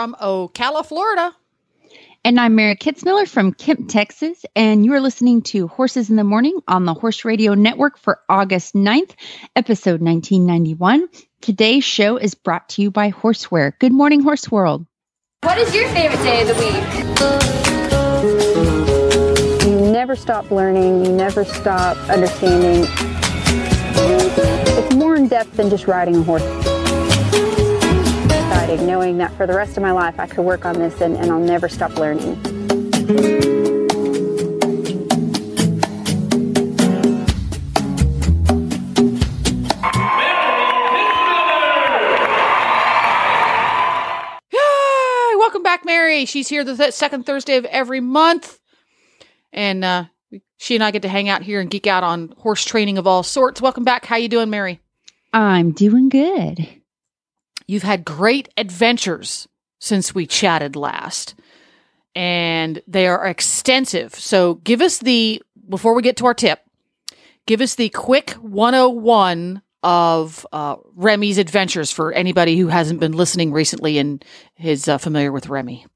From Ocala, Florida. And I'm Mary Kitzmiller from Kemp, Texas. And you are listening to Horses in the Morning on the Horse Radio Network for August 9th, episode 1991. Today's show is brought to you by Horseware. Good morning, Horse World. What is your favorite day of the week? You never stop learning, you never stop understanding. It's more in depth than just riding a horse. Exciting knowing that for the rest of my life I could work on this and, and I'll never stop learning. Yay! Welcome back, Mary. She's here the th- second Thursday of every month. And uh, she and I get to hang out here and geek out on horse training of all sorts. Welcome back. How you doing, Mary? I'm doing good. You've had great adventures since we chatted last. And they are extensive. So give us the, before we get to our tip, give us the quick 101 of uh, Remy's adventures for anybody who hasn't been listening recently and is uh, familiar with Remy.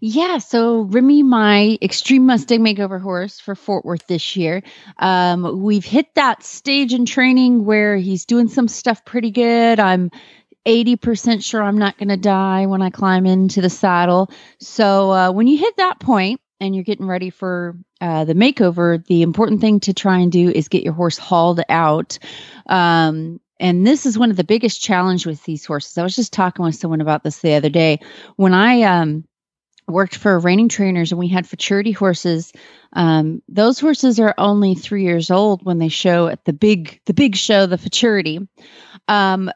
Yeah, so Remy, my extreme Mustang makeover horse for Fort Worth this year. Um, we've hit that stage in training where he's doing some stuff pretty good. I'm 80% sure I'm not going to die when I climb into the saddle. So uh, when you hit that point and you're getting ready for uh, the makeover, the important thing to try and do is get your horse hauled out. Um, and this is one of the biggest challenge with these horses. I was just talking with someone about this the other day. When I um, worked for reining trainers and we had futurity horses um, those horses are only three years old when they show at the big the big show the futurity um,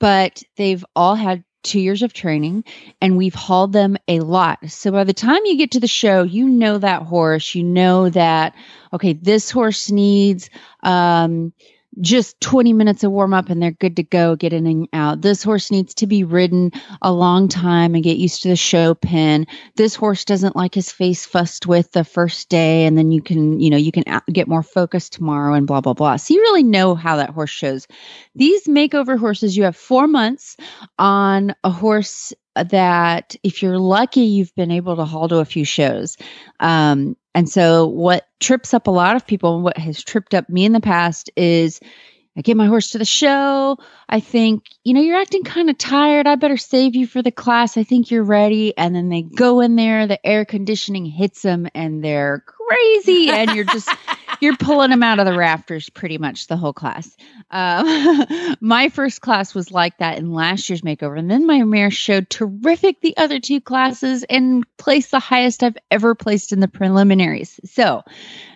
but they've all had two years of training and we've hauled them a lot. So by the time you get to the show you know that horse. You know that okay this horse needs um, just 20 minutes of warm up and they're good to go get in and out. This horse needs to be ridden a long time and get used to the show pen. This horse doesn't like his face fussed with the first day and then you can, you know, you can get more focused tomorrow and blah blah blah. So you really know how that horse shows. These makeover horses you have 4 months on a horse that if you're lucky you've been able to haul to a few shows. Um and so, what trips up a lot of people, and what has tripped up me in the past, is I get my horse to the show. I think, you know, you're acting kind of tired. I better save you for the class. I think you're ready. And then they go in there, the air conditioning hits them, and they're crazy. And you're just, you're pulling them out of the rafters pretty much the whole class. Um, my first class was like that in last year's makeover. And then my mare showed terrific the other two classes and placed the highest I've ever placed in the preliminaries. So,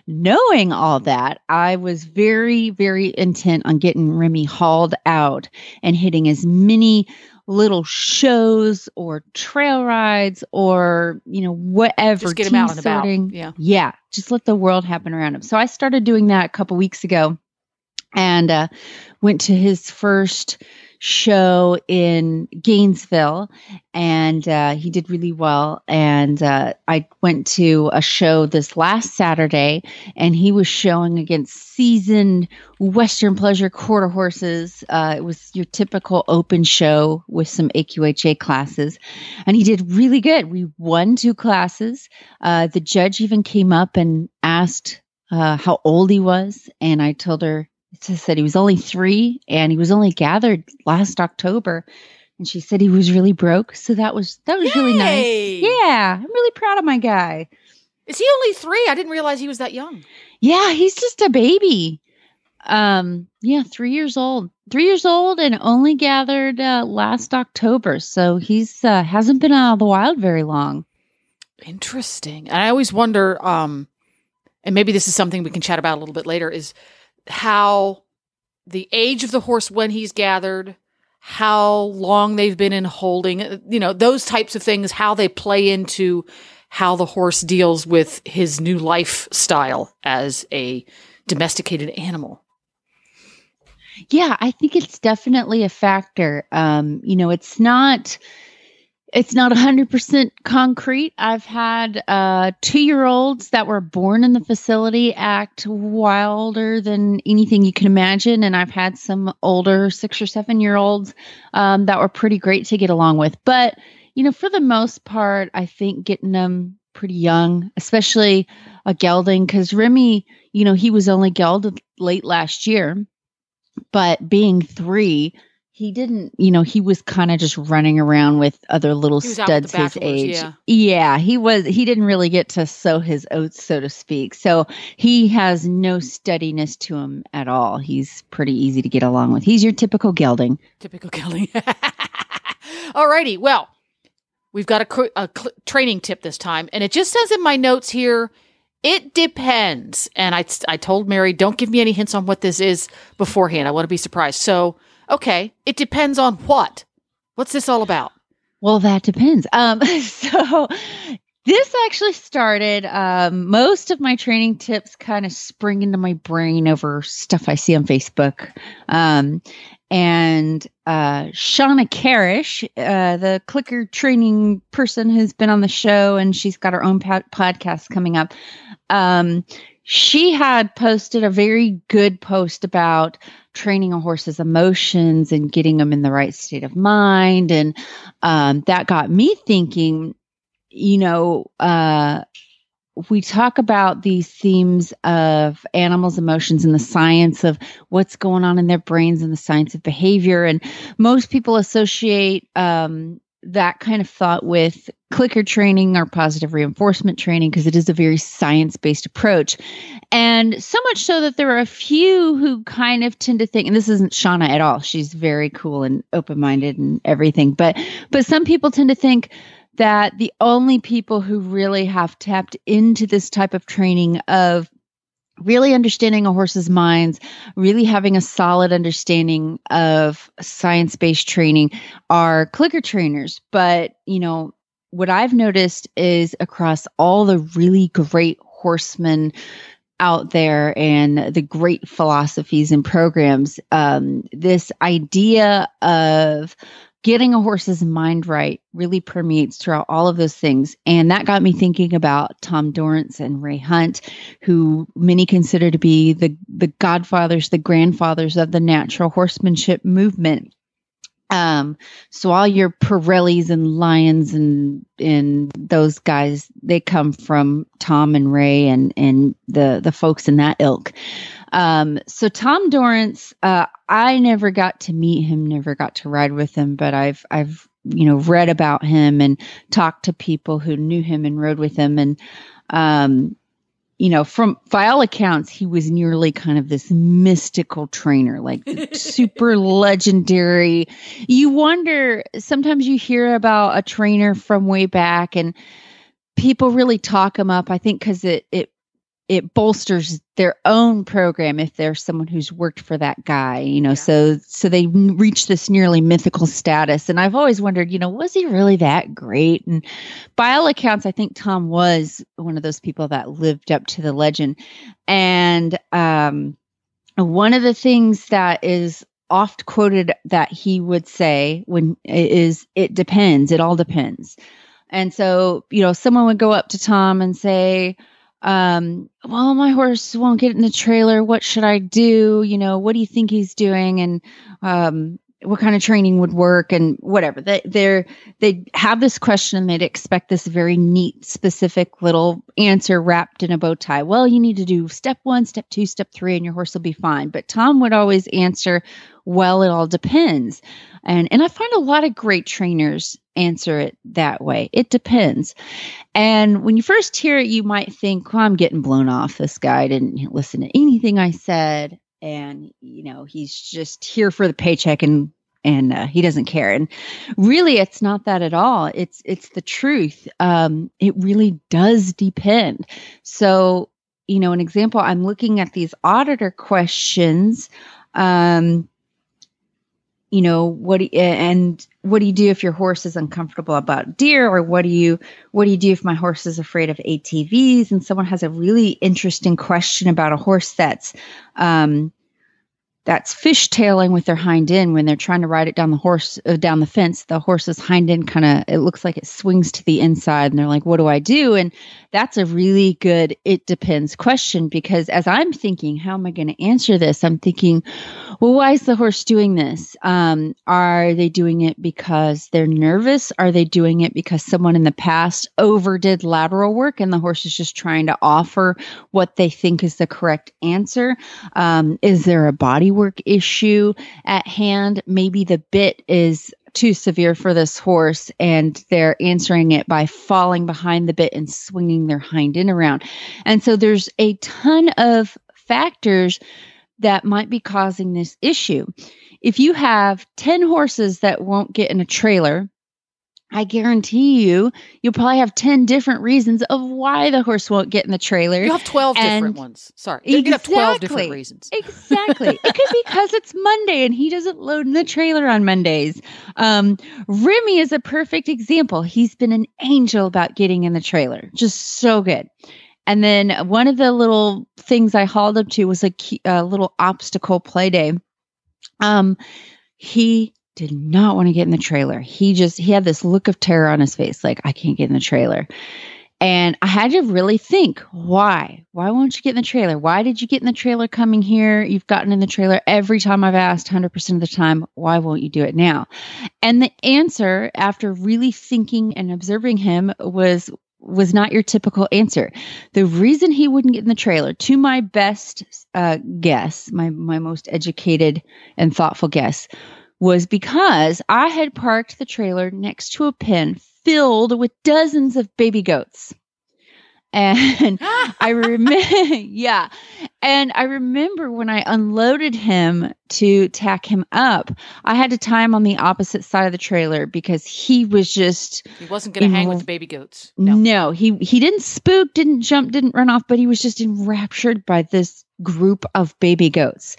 knowing all that, I was very, very intent on getting Remy hauled out and hitting as many little shows or trail rides or you know whatever Just get 'em team out and about. Yeah. yeah just let the world happen around him so i started doing that a couple weeks ago and uh, went to his first show in Gainesville, and uh, he did really well. And uh, I went to a show this last Saturday, and he was showing against seasoned Western Pleasure quarter horses. Uh, it was your typical open show with some AQHA classes, and he did really good. We won two classes. Uh, the judge even came up and asked uh, how old he was, and I told her she said he was only three and he was only gathered last October. And she said he was really broke. So that was that was really nice. Yeah, I'm really proud of my guy. Is he only three? I didn't realize he was that young. Yeah, he's just a baby. Um, yeah, three years old. Three years old and only gathered uh, last October. So he's uh, hasn't been out of the wild very long. Interesting. And I always wonder, um, and maybe this is something we can chat about a little bit later, is how the age of the horse when he's gathered, how long they've been in holding, you know, those types of things, how they play into how the horse deals with his new lifestyle as a domesticated animal. Yeah, I think it's definitely a factor. Um, you know, it's not it's not 100% concrete. I've had uh, two year olds that were born in the facility act wilder than anything you can imagine. And I've had some older six or seven year olds um, that were pretty great to get along with. But, you know, for the most part, I think getting them pretty young, especially a gelding, because Remy, you know, he was only gelded late last year. But being three, he didn't you know he was kind of just running around with other little studs his age yeah. yeah he was he didn't really get to sow his oats so to speak so he has no steadiness to him at all he's pretty easy to get along with he's your typical gelding Typical gelding. Alrighty, well, we've got a, a cl- training tip this time, and it just says in my notes here, it depends. And I, I told Mary, don't give me any hints on what this is beforehand. I want to be surprised. So, okay, it depends on what? What's this all about? Well, that depends. Um, so this actually started. Um, most of my training tips kind of spring into my brain over stuff I see on Facebook. Um, and uh, Shawna Karrasch, uh, the clicker training person who's been on the show, and she's got her own po- podcast coming up. Um, she had posted a very good post about training a horse's emotions and getting them in the right state of mind. And um, that got me thinking, you know, uh, we talk about these themes of animals' emotions and the science of what's going on in their brains and the science of behavior. And most people associate um, that kind of thought with clicker training or positive reinforcement training because it is a very science based approach. And so much so that there are a few who kind of tend to think, and this isn't Shawna at all, she's very cool and open minded and everything, but but some people tend to think that the only people who really have tapped into this type of training of really understanding a horse's minds, really having a solid understanding of science based training are clicker trainers. But, you know, what I've noticed is across all the really great horsemen out there and the great philosophies and programs, um, this idea of getting a horse's mind right really permeates throughout all of those things. And that got me thinking about Tom Dorrance and Ray Hunt, who many consider to be the, the godfathers, the grandfathers of the natural horsemanship movement. Um, so all your Parellis and Lyons and and those guys, they come from Tom and Ray and and the the folks in that ilk. Um, so Tom Dorrance, uh, I never got to meet him, never got to ride with him, but I've I've you know read about him and talked to people who knew him and rode with him, and um, you know, from by all accounts, he was nearly kind of this mystical trainer, like super legendary. You wonder sometimes you hear about a trainer from way back and people really talk him up. I think because it it it bolsters their own program if there's someone who's worked for that guy you know yeah. so so they reach this nearly mythical status. And i've always wondered you know was he really that great? And by all accounts i think tom was one of those people that lived up to the legend. And um one of the things that is oft quoted that he would say when is it depends. It all depends. And so you know someone would go up to tom and say um, well, my horse won't get in the trailer. What should I do? You know, what do you think he's doing? And um, what kind of training would work and whatever. They they're they have this question and they'd expect this very neat, specific little answer wrapped in a bow tie. Well, you need to do step one, step two, step three, and your horse will be fine. But Tom would always answer, well, it all depends. And and I find a lot of great trainers answer it that way. It depends. And when you first hear it, you might think, well, I'm getting blown off. This guy didn't listen to anything I said. And, you know, he's just here for the paycheck and and uh, he doesn't care and really it's not that at all it's it's the truth um it really does depend so you know an example i'm looking at these auditor questions um you know what do you, and what do you do if your horse is uncomfortable about deer? Or what do you what do you do if my horse is afraid of atvs and someone has a really interesting question about a horse that's um, that's fishtailing with their hind end when they're trying to ride it down the horse uh, down the fence. The horse's hind end kind of it looks like it swings to the inside and they're like what do i do? And that's a really good it depends question because as i'm thinking how am i going to answer this? I'm thinking well why is the horse doing this? Um, are they doing it because they're nervous? Are they doing it because someone in the past overdid lateral work and the horse is just trying to offer what they think is the correct answer? Um, is there a body work issue at hand. Maybe the bit is too severe for this horse and they're answering it by falling behind the bit and swinging their hind end around. And so there's a ton of factors that might be causing this issue. If you have 10 horses that won't get in a trailer, I guarantee you, you'll probably have 10 different reasons of why the horse won't get in the trailer. You have 12 And- different ones. Sorry. You have 12 different reasons. Exactly. it could be because it's Monday and he doesn't load in the trailer on Mondays. Um, Remy is a perfect example. He's been an angel about getting in the trailer, just so good. And then one of the little things I hauled up to was a, key- a little obstacle play day. Um, he did not want to get in the trailer. He just he had this look of terror on his face, like I can't get in the trailer. And I had to really think, why? Why won't you get in the trailer? Why did you get in the trailer coming here? You've gotten in the trailer every time I've asked 100% of the time. Why won't you do it now? And the answer, after really thinking and observing him, was was not your typical answer. The reason he wouldn't get in the trailer, to my best uh, guess, my my most educated and thoughtful guess, was because I had parked the trailer next to a pen filled with dozens of baby goats. And I remember, yeah. And I remember when I unloaded him to tack him up, I had to tie him on the opposite side of the trailer because he was just He wasn't going to hang with the baby goats. no. No. he he didn't spook, didn't jump, didn't run off, but he was just enraptured by this group of baby goats.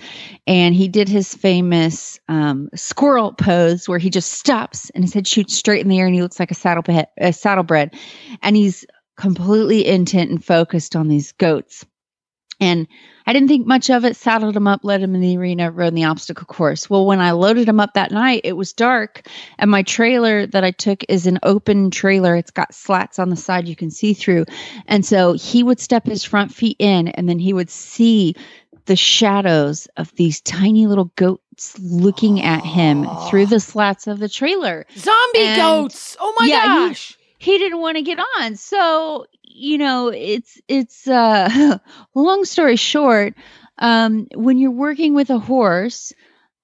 And he did his famous um, squirrel pose where he just stops and his head shoots straight in the air and he looks like a saddle a saddlebred. And he's completely intent and focused on these goats. And I didn't think much of it, saddled him up, led him in the arena, rode in the obstacle course. Well, when I loaded him up that night, it was dark, and my trailer that I took is an open trailer. It's got slats on the side you can see through. And so he would step his front feet in, and then he would see the shadows of these tiny little goats looking at him through the slats of the trailer Zombie And- goats. Oh my Yeah, he- gosh. he didn't want to get on. So, you know, it's it's uh long story short, um when you're working with a horse,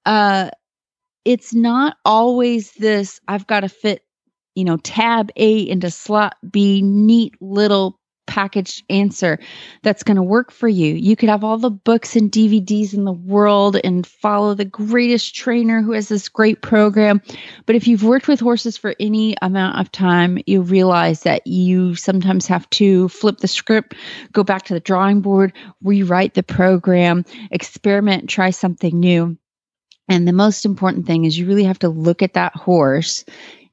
uh it's not always this I've got to fit, you know, tab A into slot B neat little packaged answer that's going to work for you. You could have all the books and DVDs in the world and follow the greatest trainer who has this great program. But if you've worked with horses for any amount of time, you realize that you sometimes have to flip the script, go back to the drawing board, rewrite the program, experiment, try something new. And the most important thing is you really have to look at that horse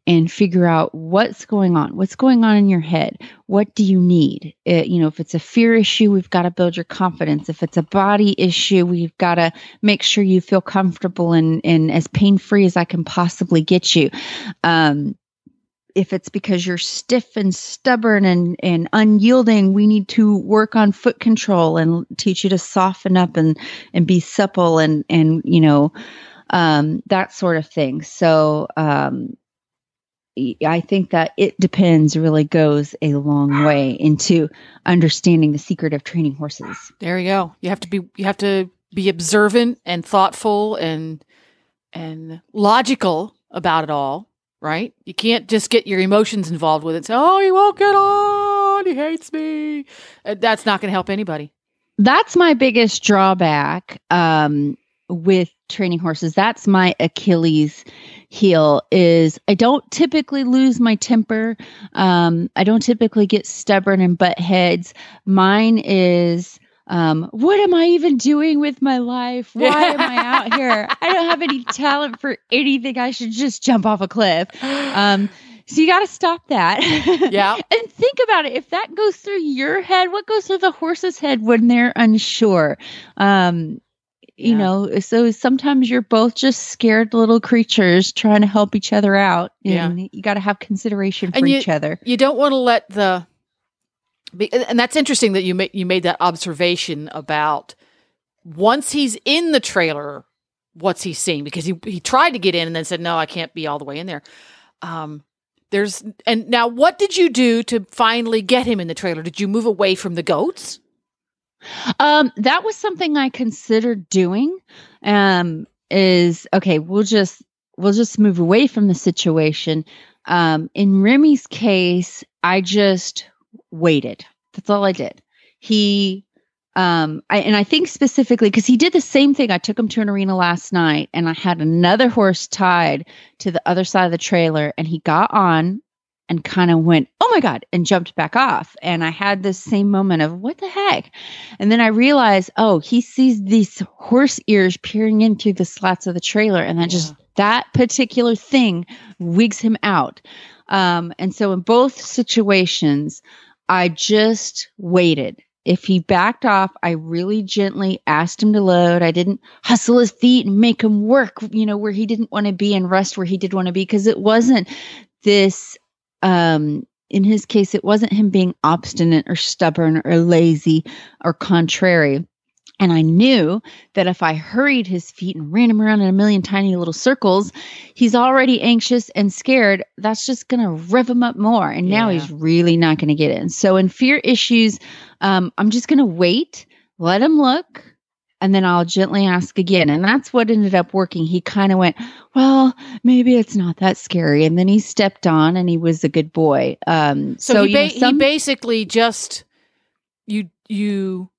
and figure out what's going on. What's going on in your head? What do you need? Uh, you know, if it's a fear issue, we've got to build your confidence. If it's a body issue, we've got to make sure you feel comfortable and, and as pain free as I can possibly get you. Um, if it's because you're stiff and stubborn and, and unyielding, we need to work on foot control and teach you to soften up and, and be supple and, and, you know, um, that sort of thing. So, um, I think that it depends really goes a long way into understanding the secret of training horses. There you go. You have to be you have to be observant and thoughtful and and logical about it all, right? You can't just get your emotions involved with it. Say, "Oh, he won't get on. He hates me." Uh, That's not going to help anybody. That's my biggest drawback um, with training horses. That's my Achilles heel is I don't typically lose my temper. Um, I don't typically get stubborn and butt heads. Mine is um, what am I even doing with my life? Why am I out here? I don't have any talent for anything. I should just jump off a cliff. Um, so you got to stop that. Yeah. and think about it. If that goes through your head, what goes through the horse's head when they're unsure? Um, you Yeah. know, so sometimes you're both just scared little creatures trying to help each other out. Yeah. You got to have consideration for And you- each other. you don't want to let the and that's interesting that you made you made that observation about once he's in the trailer what's he seeing because he he tried to get in and then said no I can't be all the way in there um there's and now what did you do to finally get him in the trailer did you move away from the goats Um, that was something I considered doing. Um, is okay. We'll just we'll just move away from the situation. Um, in Remy's case, I just waited. That's all I did. He, um, I, and I think specifically because he did the same thing. I took him to an arena last night, and I had another horse tied to the other side of the trailer, and he got on and kind of went, "Oh my god!" and jumped back off. And I had this same moment of, "What the heck?" And then I realized, oh, he sees these horse ears peering in through the slats of the trailer, and that just that particular thing wigs him out. Um, and so in both situations, I just waited. If he backed off, I really gently asked him to load. I didn't hustle his feet and make him work, you know, where he didn't want to be and rest where he did want to be, because it wasn't this um in his case it wasn't him being obstinate or stubborn or lazy or contrary and I knew that if I hurried his feet and ran him around in a million tiny little circles, he's already anxious and scared. That's just going to rev him up more. And now Yeah. he's really not going to get in. So, in fear issues, um, I'm just going to wait, let him look, and then I'll gently ask again. And that's what ended up working. He kind of went, Well, maybe it's not that scary. And then he stepped on and he was a good boy. Um, so, so, he, you know, some- he basically just you you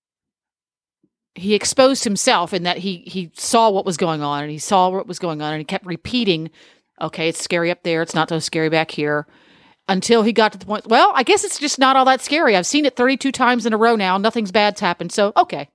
he exposed himself in that he he saw what was going on and he saw what was going on and he kept repeating okay it's scary up there it's not so scary back here until he got to the point well i guess it's just not all that scary i've seen it 32 times in a row now nothing's bad's happened so okay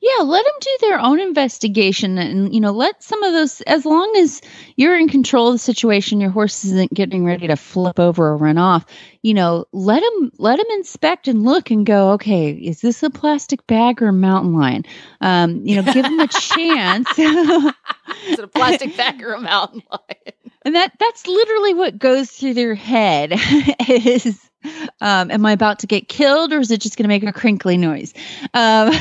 Yeah, let them do their own investigation and, you know, let some of those, as long as you're in control of the situation, your horse isn't getting ready to flip over or run off, you know, let them, let them inspect and look and go, okay, is this a plastic bag or a mountain lion? Um, you know, give them a chance. is it a plastic bag or a mountain lion And that that's literally what goes through their head is um, am I about to get killed or is it just going to make a crinkly noise? Um,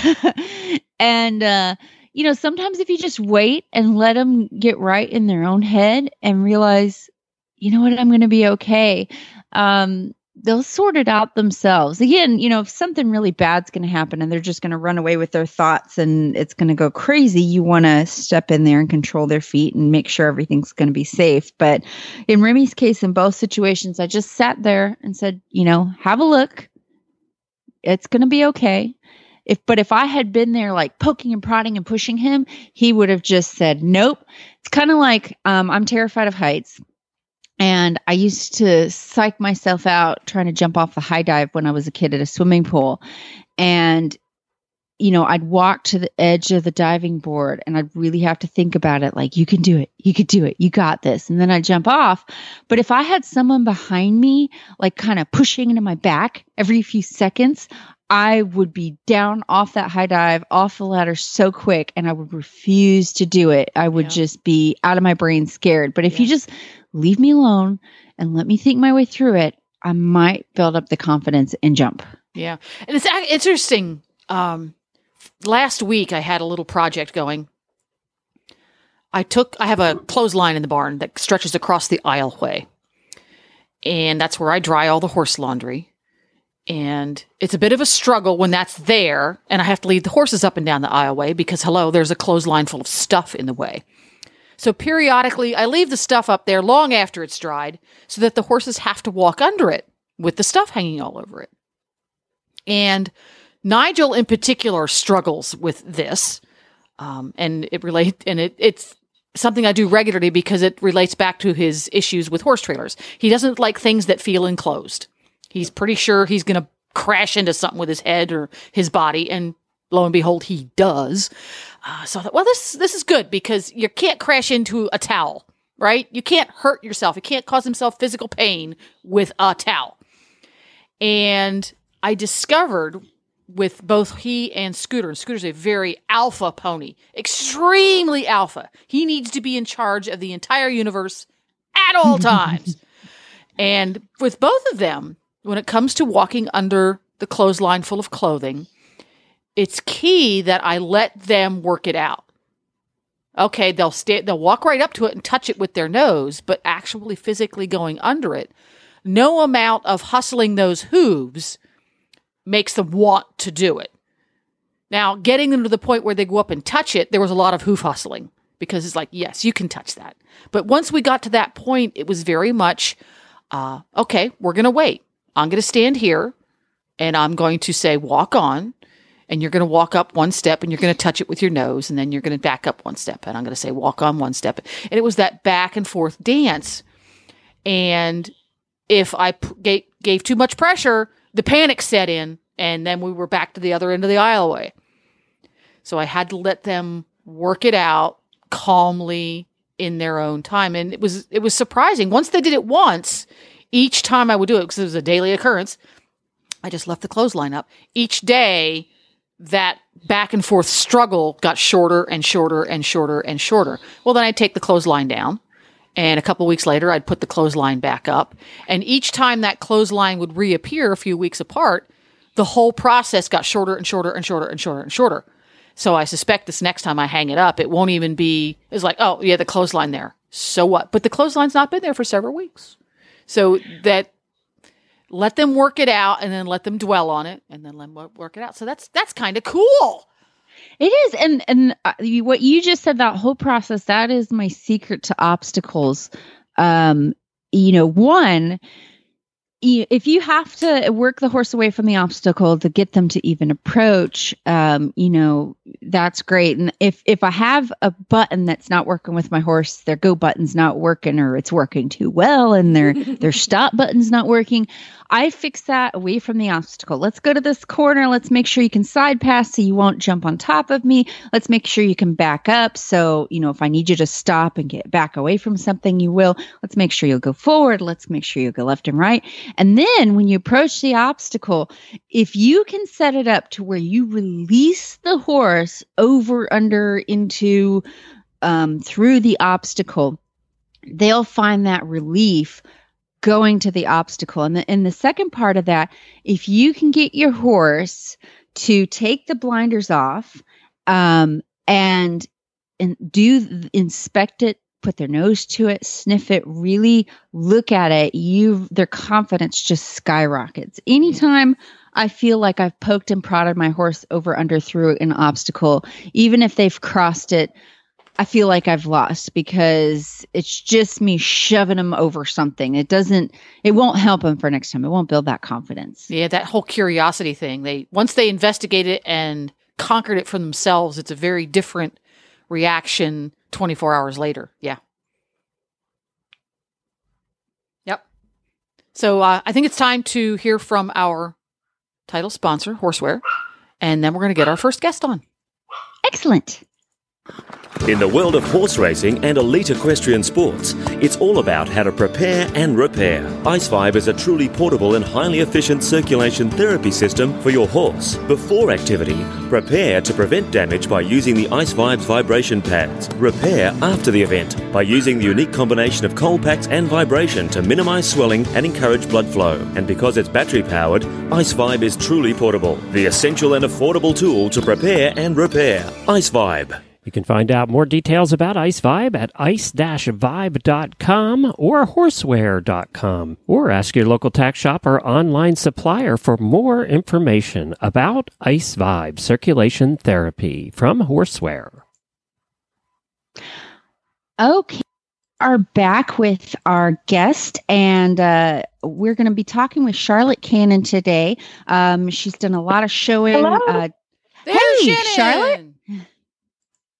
and uh, you know, sometimes if you just wait and let them get right in their own head and realize, you know what, I'm going to be okay. Um, they'll sort it out themselves. Again, you know, if something really bad's going to happen and they're just going to run away with their thoughts and it's going to go crazy, you want to step in there and control their feet and make sure everything's going to be safe. But in Remy's case, in both situations, I just sat there and said, you know, have a look. It's going to be okay. If, but if I had been there like poking and prodding and pushing him, he would have just said, nope. It's kind of like um, I'm terrified of heights. And I used to psych myself out trying to jump off the high dive when I was a kid at a swimming pool. And, you know, I'd walk to the edge of the diving board and I'd really have to think about it like, you can do it. You could do it. You got this. And then I'd jump off. But if I had someone behind me, like kind of pushing into my back every few seconds, I would be down off that high dive, off the ladder so quick, and I would refuse to do it. I would Yeah. just be out of my brain scared. But if you just leave me alone and let me think my way through it, I might build up the confidence and jump. Yeah, and it's interesting. Um, last week I had a little project going. I took I have a clothesline in the barn that stretches across the aisleway, and that's where I dry all the horse laundry. And it's a bit of a struggle when that's there, and I have to lead the horses up and down the aisleway because hello, there's a clothesline full of stuff in the way. So periodically, I leave the stuff up there long after it's dried, so that the horses have to walk under it with the stuff hanging all over it. And Nigel, in particular, struggles with this, um, and it relate and it, it's something I do regularly because it relates back to his issues with horse trailers. He doesn't like things that feel enclosed. He's pretty sure he's going to crash into something with his head or his body, and lo and behold, he does. Uh, so I thought, well, this this is good because you can't crash into a towel, right? You can't hurt yourself. You can't cause himself physical pain with a towel. And I discovered with both he and Scooter, and Scooter's a very alpha pony, extremely alpha. He needs to be in charge of the entire universe at all times. and with both of them, when it comes to walking under the clothesline full of clothing, it's key that I let them work it out. Okay, they'll stay, they'll walk right up to it and touch it with their nose, but actually physically going under it, no amount of hustling those hooves makes them want to do it. Now, getting them to the point where they go up and touch it, there was a lot of hoof hustling because it's like, yes, you can touch that. But once we got to that point, it was very much, uh, okay, we're going to wait. I'm going to stand here and I'm going to say, walk on. And you're going to walk up one step and you're going to touch it with your nose. And then you're going to back up one step. And I'm going to say, walk on one step. And it was that back and forth dance. And if I p- gave, gave too much pressure, the panic set in. And then we were back to the other end of the aisleway. So I had to let them work it out calmly in their own time. And it was it was surprising. Once they did it once, each time I would do it because it was a daily occurrence, I just left the clothesline up. Each day, that back and forth struggle got shorter and shorter and shorter and shorter. Well, then I'd take the clothesline down. And a couple weeks later, I'd put the clothesline back up. And each time that clothesline would reappear a few weeks apart, the whole process got shorter and shorter and shorter and shorter and shorter. So I suspect this next time I hang it up, it won't even be, it's like, oh, yeah, the clothesline there. So what? But the clothesline's not been there for several weeks. So that let them work it out and then let them dwell on it and then let them work it out. So that's that's kind of cool. It is, and and uh, what you just said that whole process that is my secret to obstacles. Um, you know, one, if you have to work the horse away from the obstacle to get them to even approach, um, you know, that's great. And if if I have a button that's not working with my horse, their go button's not working, or it's working too well, and their their stop button's not working, I fix that away from the obstacle. Let's go to this corner. Let's make sure you can side pass so you won't jump on top of me. Let's make sure you can back up. So, you know, if I need you to stop and get back away from something, you will. Let's make sure you'll go forward. Let's make sure you'll go left and right. And then when you approach the obstacle, if you can set it up to where you release the horse over, under, into, um, through the obstacle, they'll find that relief going to the obstacle. And the, and the second part of that, if you can get your horse to take the blinders off um, and and do inspect it, put their nose to it, sniff it, really look at it, you their confidence just skyrockets. Anytime I feel like I've poked and prodded my horse over under through an obstacle, even if they've crossed it I feel like I've lost because it's just me shoving them over something. It doesn't, it won't help them for next time. It won't build that confidence. Yeah, that whole curiosity thing. They once they investigate it and conquered it for themselves, it's a very different reaction 24 hours later. Yeah. Yep. So uh, I think it's time to hear from our title sponsor, Horseware, and then we're going to get our first guest on. Excellent. In the world of horse racing and elite equestrian sports, it's all about how to prepare and repair. Ice Vibe is a truly portable and highly efficient circulation therapy system for your horse. Before activity, prepare to prevent damage by using the Ice Vibe's vibration pads. Repair after the event by using the unique combination of cold packs and vibration to minimize swelling and encourage blood flow. And because it's battery powered, Ice Vibe is truly portable, the essential and affordable tool to prepare and repair. Ice Vibe. You can find out more details about Ice Vibe at ice-vibe.com or horseware.com or ask your local tack shop or online supplier for more information about Ice Vibe circulation therapy from Horseware. Okay. Are back with our guest, and uh, we're going to be talking with Charlotte Cannon today. Um, she's done a lot of showing. Hello. Uh, There's Hey, Shannon! Charlotte.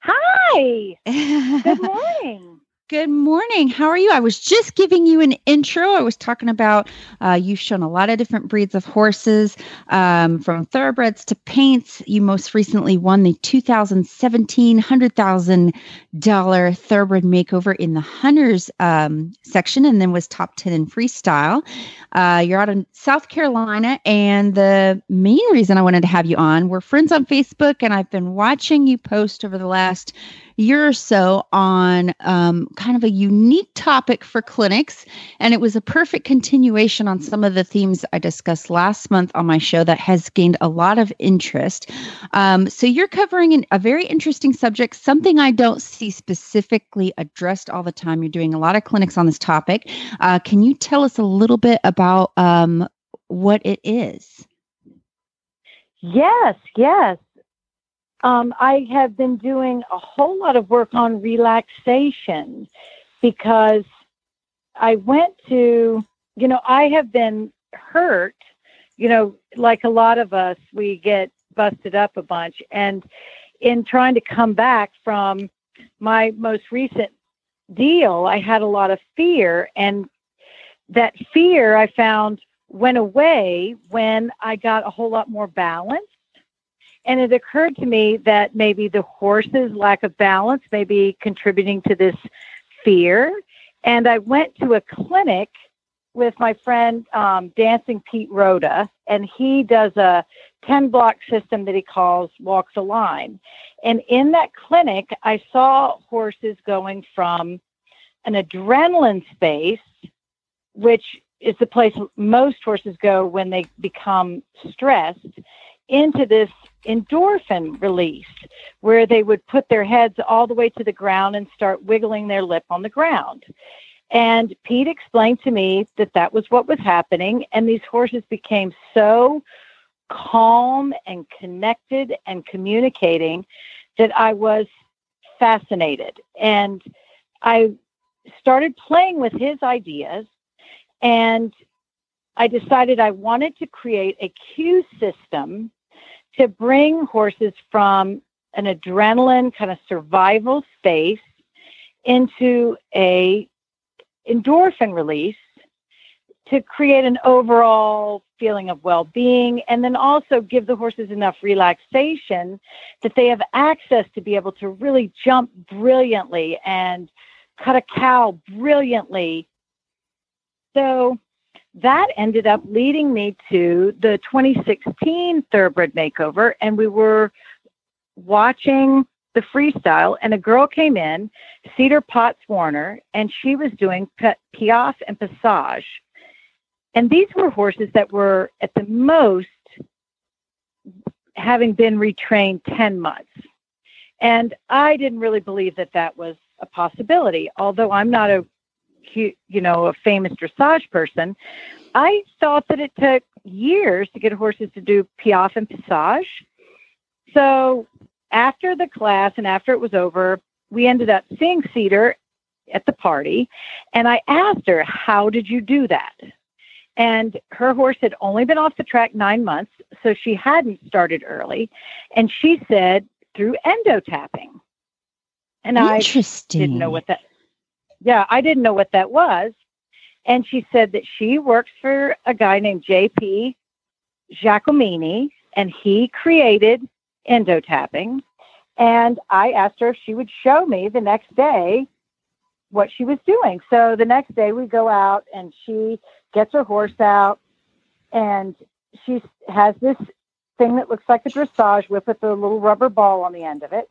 Hi. Good morning. Good morning. How are you? I was just giving you an intro. I was talking about uh, you've shown a lot of different breeds of horses, um, from thoroughbreds to paints. You most recently won the 2017 $100,000 thoroughbred makeover in the hunters um, section and then was top 10 in freestyle. Uh, you're out in South Carolina, and the main reason I wanted to have you on, we're friends on Facebook, and I've been watching you post over the last year or so on um, kind of a unique topic for clinics. And it was a perfect continuation on some of the themes I discussed last month on my show that has gained a lot of interest. Um, so you're covering an, a very interesting subject, something I don't see specifically addressed all the time. You're doing a lot of clinics on this topic. Uh, can you tell us a little bit about um, what it is? Yes, yes um, I have been doing a whole lot of work on relaxation because I went to, you know, I have been hurt, you know, like a lot of us, we get busted up a bunch. And in trying to come back from my most recent deal, I had a lot of fear. And that fear I found went away when I got a whole lot more balance and it occurred to me that maybe the horse's lack of balance may be contributing to this fear. And I went to a clinic with my friend um, Dancing Pete Rhoda, and he does a 10 block system that he calls Walk the Line. And in that clinic, I saw horses going from an adrenaline space, which is the place most horses go when they become stressed, into this endorphin release where they would put their heads all the way to the ground and start wiggling their lip on the ground. And Pete explained to me that that was what was happening. And these horses became so calm and connected and communicating that I was fascinated. And I started playing with his ideas and I decided I wanted to create a cue system to bring horses from an adrenaline kind of survival space into a endorphin release to create an overall feeling of well-being and then also give the horses enough relaxation that they have access to be able to really jump brilliantly and cut a cow brilliantly. So that ended up leading me to the 2016 thoroughbred makeover and we were watching the freestyle and a girl came in cedar potts warner and she was doing piaffe and passage. And these were horses that were at the most having been retrained 10 months. And i didn't really believe that that was a possibility although i'm not a you know, a famous dressage person, I thought that it took years to get horses to do piaffe and passage. So after the class and after it was over, we ended up seeing Cedar at the party. And I asked her, How did you do that? And her horse had only been off the track nine months, so she hadn't started early. And she said, Through endo tapping. And I didn't know what that yeah, I didn't know what that was. And she said that she works for a guy named JP Giacomini, and he created endo tapping. And I asked her if she would show me the next day what she was doing. So the next day we go out and she gets her horse out and she has this thing that looks like a dressage whip with a little rubber ball on the end of it.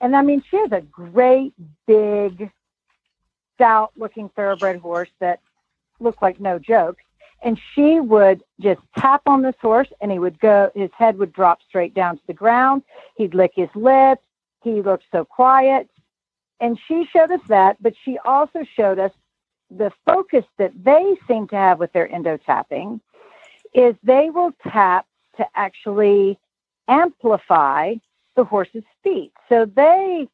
And I mean, she has a great big stout looking thoroughbred horse that looked like no joke. And she would just tap on this horse and he would go, his head would drop straight down to the ground. He'd lick his lips. He looked so quiet. And she showed us that, but she also showed us the focus that they seem to have with their endo tapping is they will tap to actually amplify the horse's feet. So they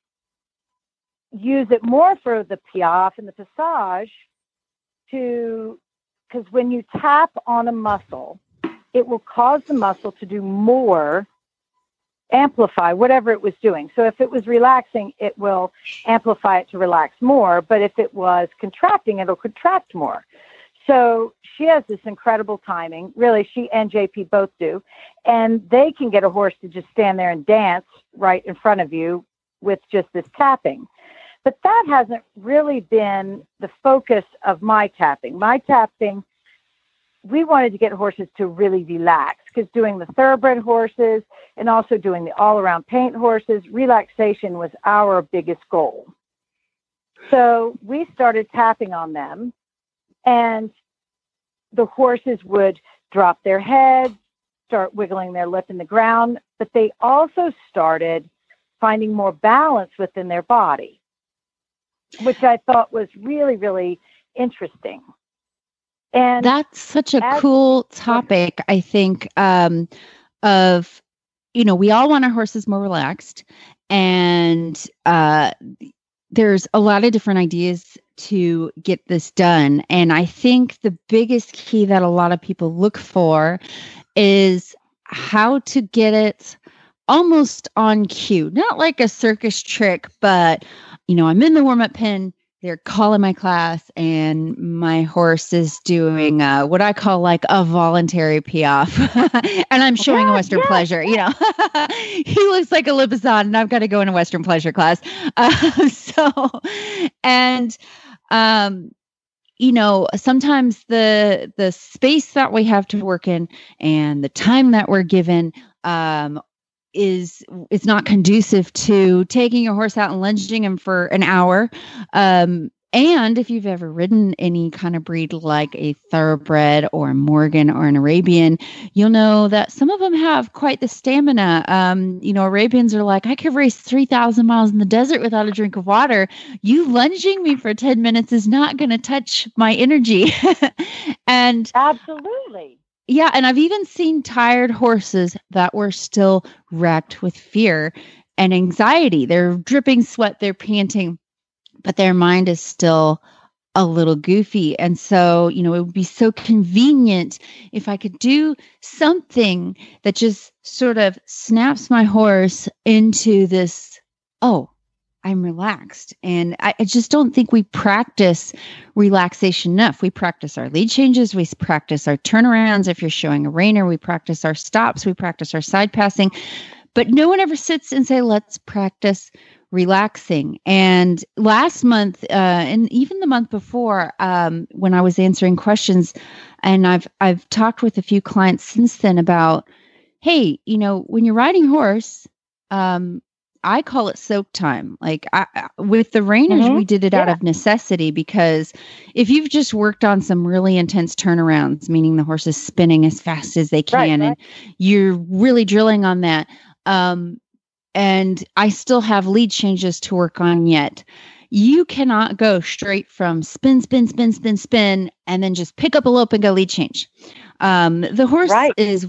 use it more for the piaffe and the passage to because when you tap on a muscle, it will cause the muscle to do more amplify whatever it was doing. So if it was relaxing, it will amplify it to relax more. But if it was contracting, it'll contract more. So she has this incredible timing. Really, she and JP both do. And they can get a horse to just stand there and dance right in front of you with just this tapping. But that hasn't really been the focus of my tapping. My tapping, we wanted to get horses to really relax because doing the thoroughbred horses and also doing the all around paint horses, relaxation was our biggest goal. So we started tapping on them and the horses would drop their heads, start wiggling their lip in the ground, but they also started finding more balance within their body, which I thought was really, really interesting. And that's such a as, cool topic, I think, um, of, you know, we all want our horses more relaxed. And uh, there's a lot of different ideas to get this done. And I think the biggest key that a lot of people look for is how to get it almost on cue, not like a circus trick, but you know, I'm in the warm up pen, they're calling my class, and my horse is doing uh, what I call like a voluntary piaffe, and I'm showing yeah, a Western yeah, pleasure. Yeah. You know, he looks like a Lipizzan, and I've got to go in a Western pleasure class. Uh, so, and um, you know sometimes the the space that we have to work in and the time that we're given um, is it's not conducive to taking your horse out and lunging him for an hour um, and if you've ever ridden any kind of breed like a thoroughbred or a Morgan or an Arabian, you'll know that some of them have quite the stamina. Um, you know, Arabians are like, I could race 3,000 miles in the desert without a drink of water. You lunging me for 10 minutes is not going to touch my energy. and absolutely. Yeah. And I've even seen tired horses that were still wrecked with fear and anxiety. They're dripping sweat, they're panting but their mind is still a little goofy. And so, you know, it would be so convenient if I could do something that just sort of snaps my horse into this, oh, I'm relaxed. And I, I, just don't think we practice relaxation enough. We practice our lead changes, we practice our turnarounds. If you're showing a reiner, we practice our stops, we practice our side passing. But no one ever sits and say, let's practice relaxing. And last month, uh, and even the month before, um, when I was answering questions, and I've I've talked with a few clients since then about, hey, you know, when you're riding horse, um, I call it soak time. Like I, with the reiners, mm-hmm. we did it yeah. out of necessity because if you've just worked on some really intense turnarounds, meaning the horse is spinning as fast as they can, right, right. and you're really drilling on that, um, and I still have lead changes to work on yet. You cannot go straight from spin, spin, spin, spin, spin, and then just pick up a lope and go lead change. Um, the horse right. is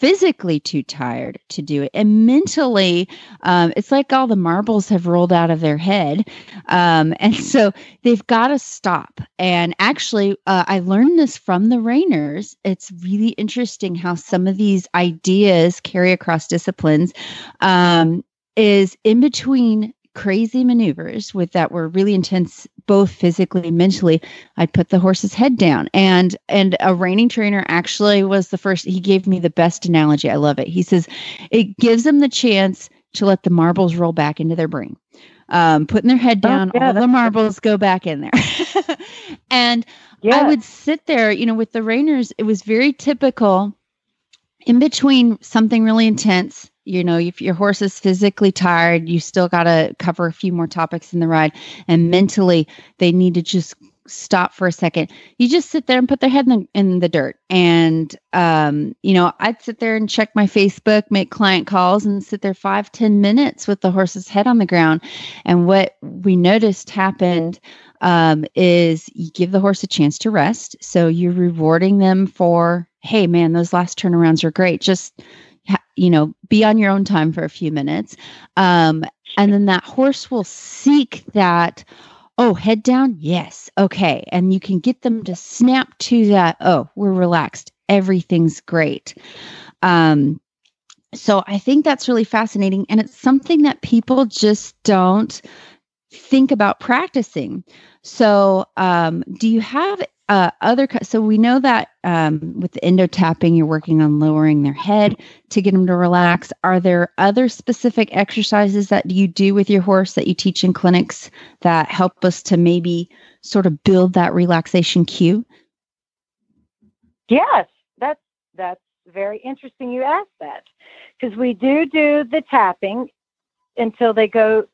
physically too tired to do it. And mentally um, it's like all the marbles have rolled out of their head. Um, and so they've got to stop. And actually uh, i learned this from the reiners. it's really interesting how some of these ideas carry across disciplines um, is in between crazy maneuvers with that were really intense both physically and mentally i'd put the horse's head down. And and a reining trainer actually was the first he gave me the best analogy. I love it. He says it gives them the chance to let the marbles roll back into their brain. Um, putting their head oh, down oh, yeah, all the marbles go back in there. And yeah. i would sit there you know with the reiners it was very typical in between something really intense you know if your horse is physically tired you still got to cover a few more topics in the ride. And mentally they need to just stop for a second. You just sit there and put their head in the, in the dirt. And um, you know i'd sit there and check my facebook make client calls and sit there five ten minutes with the horse's head on the ground. And what we noticed happened um, is you give the horse a chance to rest. So you're rewarding them for hey man those last turnarounds are great. Just you know, be on your own time for a few minutes. Um, and then that horse will seek that, oh, head down. Yes. Okay. And you can get them to snap to that, oh, we're relaxed. Everything's great. Um, so I think that's really fascinating. And it's something that people just don't think about practicing. So, um, do you have uh, other? So we know that um, with the endo tapping, you're working on lowering their head to get them to relax. Are there other specific exercises that you do with your horse that you teach in clinics that help us to maybe sort of build that relaxation cue? Yes, that's that's very interesting. You asked that because we do do the tapping until they go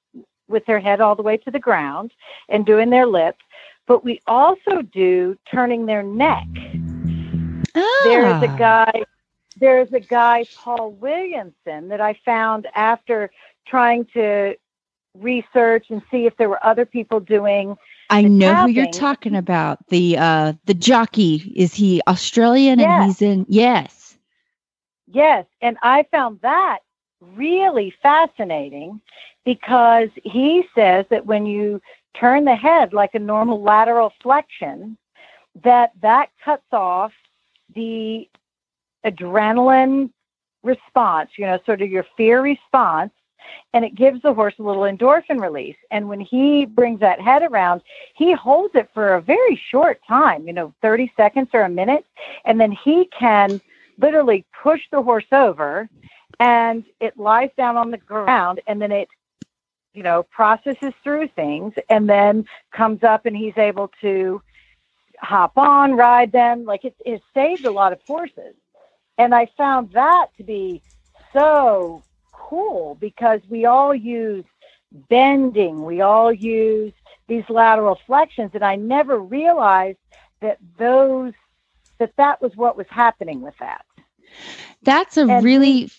with their head all the way to the ground and doing their lips, but we also do turning their neck. Ah. There's a guy there's a guy Paul Williamson that I found after trying to research and see if there were other people doing I know who you're talking about. The uh the jockey. Is he Australian and he's in yes. Yes, and I found that really fascinating because he says that when you turn the head like a normal lateral flexion, that that cuts off the adrenaline response, you know, sort of your fear response, and it gives the horse a little endorphin release. And when he brings that head around, he holds it for a very short time, you know, 30 seconds or a minute, and then he can literally push the horse over and it lies down on the ground and then it you know processes through things and then comes up and he's able to hop on ride them. Like it, it saved a lot of horses. And i found that to be so cool because we all use bending. We all use these lateral flexions. And i never realized that those that that was what was happening with that. That's a And really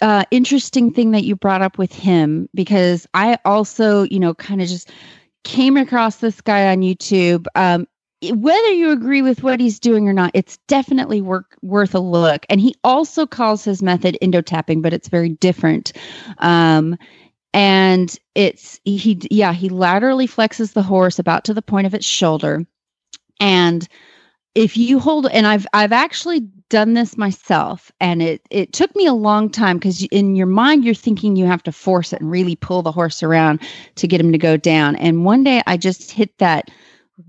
uh, interesting thing that you brought up with him because I also, you know, kind of just came across this guy on YouTube. Um, whether you agree with what he's doing or not, it's definitely work, worth a look. And he also calls his method endo tapping, but it's very different. Um, and it's he, yeah, he laterally flexes the horse about to the point of its shoulder, and if you hold and I've I've actually done this myself and it it took me a long time cuz in your mind you're thinking you have to force it and really pull the horse around to get him to go down. And one day I just hit that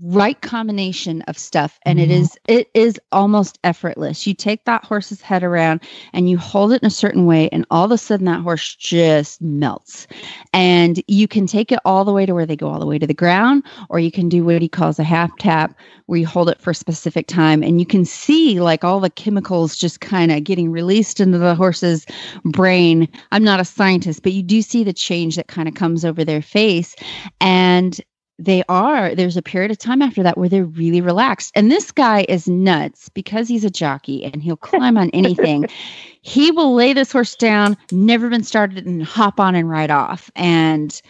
right combination of stuff and it mm-hmm. is it is almost effortless you take that horse's head around and you hold it in a certain way and all of a sudden that horse just melts and you can take it all the way to where they go all the way to the ground or you can do what he calls a half tap where you hold it for a specific time and you can see like all the chemicals just kind of getting released into the horse's brain. I'm not a scientist, but you do see the change that kind of comes over their face. And they are, there's a period of time after that where they're really relaxed. And this guy is nuts because he's a jockey and he'll climb on anything. he will lay this horse down, never been started, and hop on and ride off. And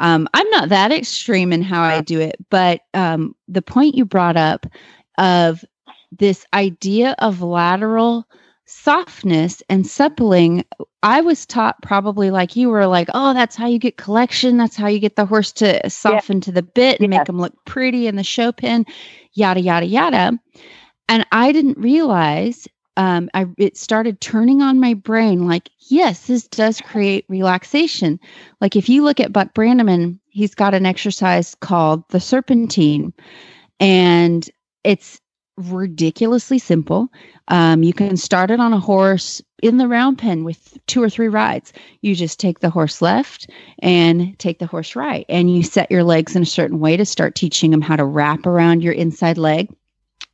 um, I'm not that extreme in how I do it, but um, the point you brought up of this idea of lateral softness and suppling, I was taught probably like you were like, oh, that's how you get collection. That's how you get the horse to soften to the bit and make them look pretty in the show pen, yada, yada, yada. And I didn't realize um, I it started turning on my brain like, yes, this does create relaxation. Like if you look at Buck Brannaman, he's got an exercise called the serpentine, and it's ridiculously simple. Um, you can start it on a horse in the round pen with two or three rides. You just take the horse left and take the horse right, and you set your legs in a certain way to start teaching them how to wrap around your inside leg.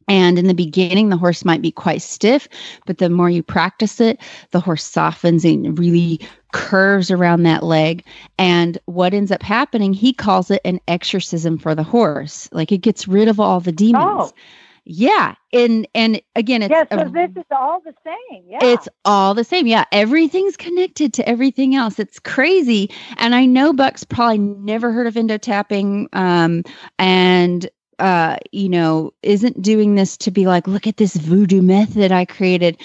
And in the beginning, the horse might be quite stiff, but the more you practice it, the horse softens and really curves around that leg. And what ends up happening, he calls it an exorcism for the horse. Like it gets rid of all the demons. Oh. Yeah. And and again, it's yeah, so a- this is all the same. Yeah. it's all the same. Yeah. Everything's connected to everything else. It's crazy. And I know Buck's probably never heard of endo tapping. Um, and uh, you know, isn't doing this to be like, look at this voodoo method I created.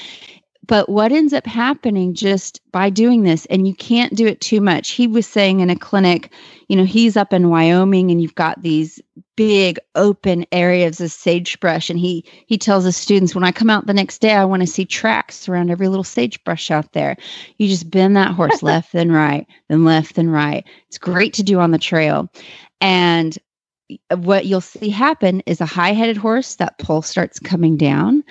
But what ends up happening just by doing this, and you can't do it too much. He was saying in a clinic, you know, he's up in Wyoming and you've got these big open areas of sagebrush. And he he tells his students, when I come out the next day, I want to see tracks around every little sagebrush out there. You just bend that horse left and right, then left and right. It's great to do on the trail. And what you'll see happen is a high headed horse, that pole starts coming down,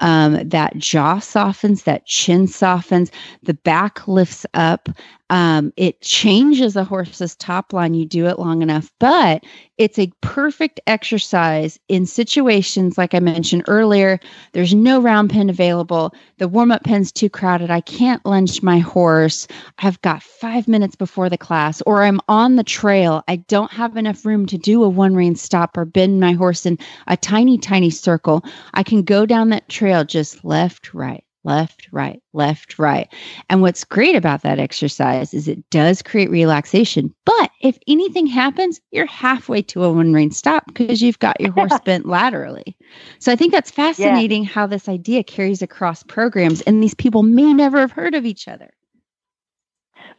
um, that jaw softens, that chin softens, the back lifts up, um, it changes a horse's top line. You do it long enough, but it's a perfect exercise in situations like I mentioned earlier. There's no round pen available. The warm up pen's too crowded. I can't lunge my horse. I've got five minutes before the class, or I'm on the trail. I don't have enough room to do a one rein stop or bend my horse in a tiny, tiny circle. I can go down that trail just left, right, left, right, left, right. And what's great about that exercise is it does create relaxation. But if anything happens, you're halfway to a one rein stop because you've got your horse bent laterally. So I think that's fascinating yeah. how this idea carries across programs, and these people may never have heard of each other.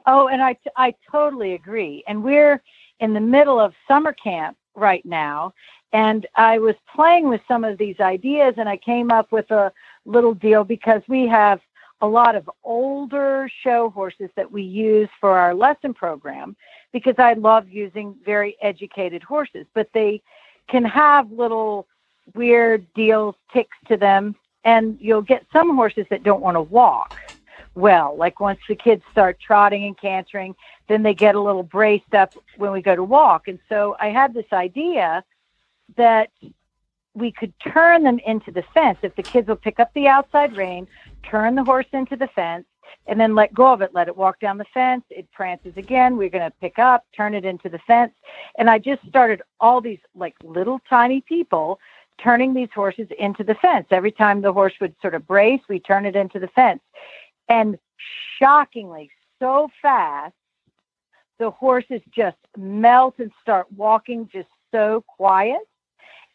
Oh, and I, t- I totally agree. And we're in the middle of summer camp right now. And I was playing with some of these ideas, and I came up with a little deal because we have a lot of older show horses that we use for our lesson program because I love using very educated horses, but they can have little weird deals, ticks to them, and you'll get some horses that don't want to walk well. Like once the kids start trotting and cantering, then they get a little braced up when we go to walk. And so I had this idea that we could turn them into the fence. If the kids will pick up the outside rein, turn the horse into the fence, and then let go of it, let it walk down the fence. It prances again. We're going to pick up, turn it into the fence. And I just started all these like little tiny people turning these horses into the fence. Every time the horse would sort of brace, we turn it into the fence. And shockingly, so fast, the horses just melt and start walking just so quiet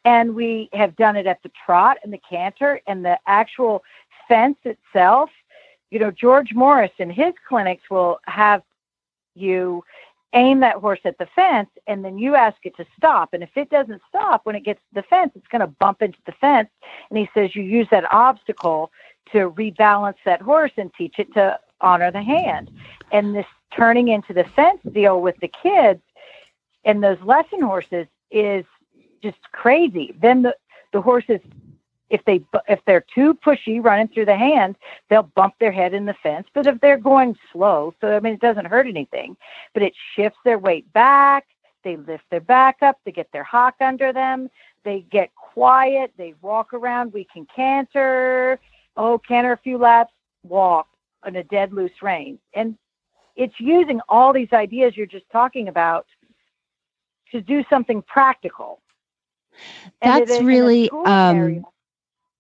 and we have done it at the trot and the canter and the actual fence itself. You know, George Morris in his clinics will have you aim that horse at the fence and then you ask it to stop. And if it doesn't stop when it gets to the fence, it's going to bump into the fence. And he says you use that obstacle to rebalance that horse and teach it to honor the hand. And this turning into the fence deal with the kids and those lesson horses is just crazy. Then the the horses, if they if they're too pushy running through the hand, they'll bump their head in the fence. But if they're going slow, so I mean it doesn't hurt anything, but it shifts their weight back. They lift their back up. They get their hock under them. They get quiet. They walk around. We can canter. Oh, canter a few laps. Walk on a dead loose rein. And it's using all these ideas you're just talking about to do something practical that's really um,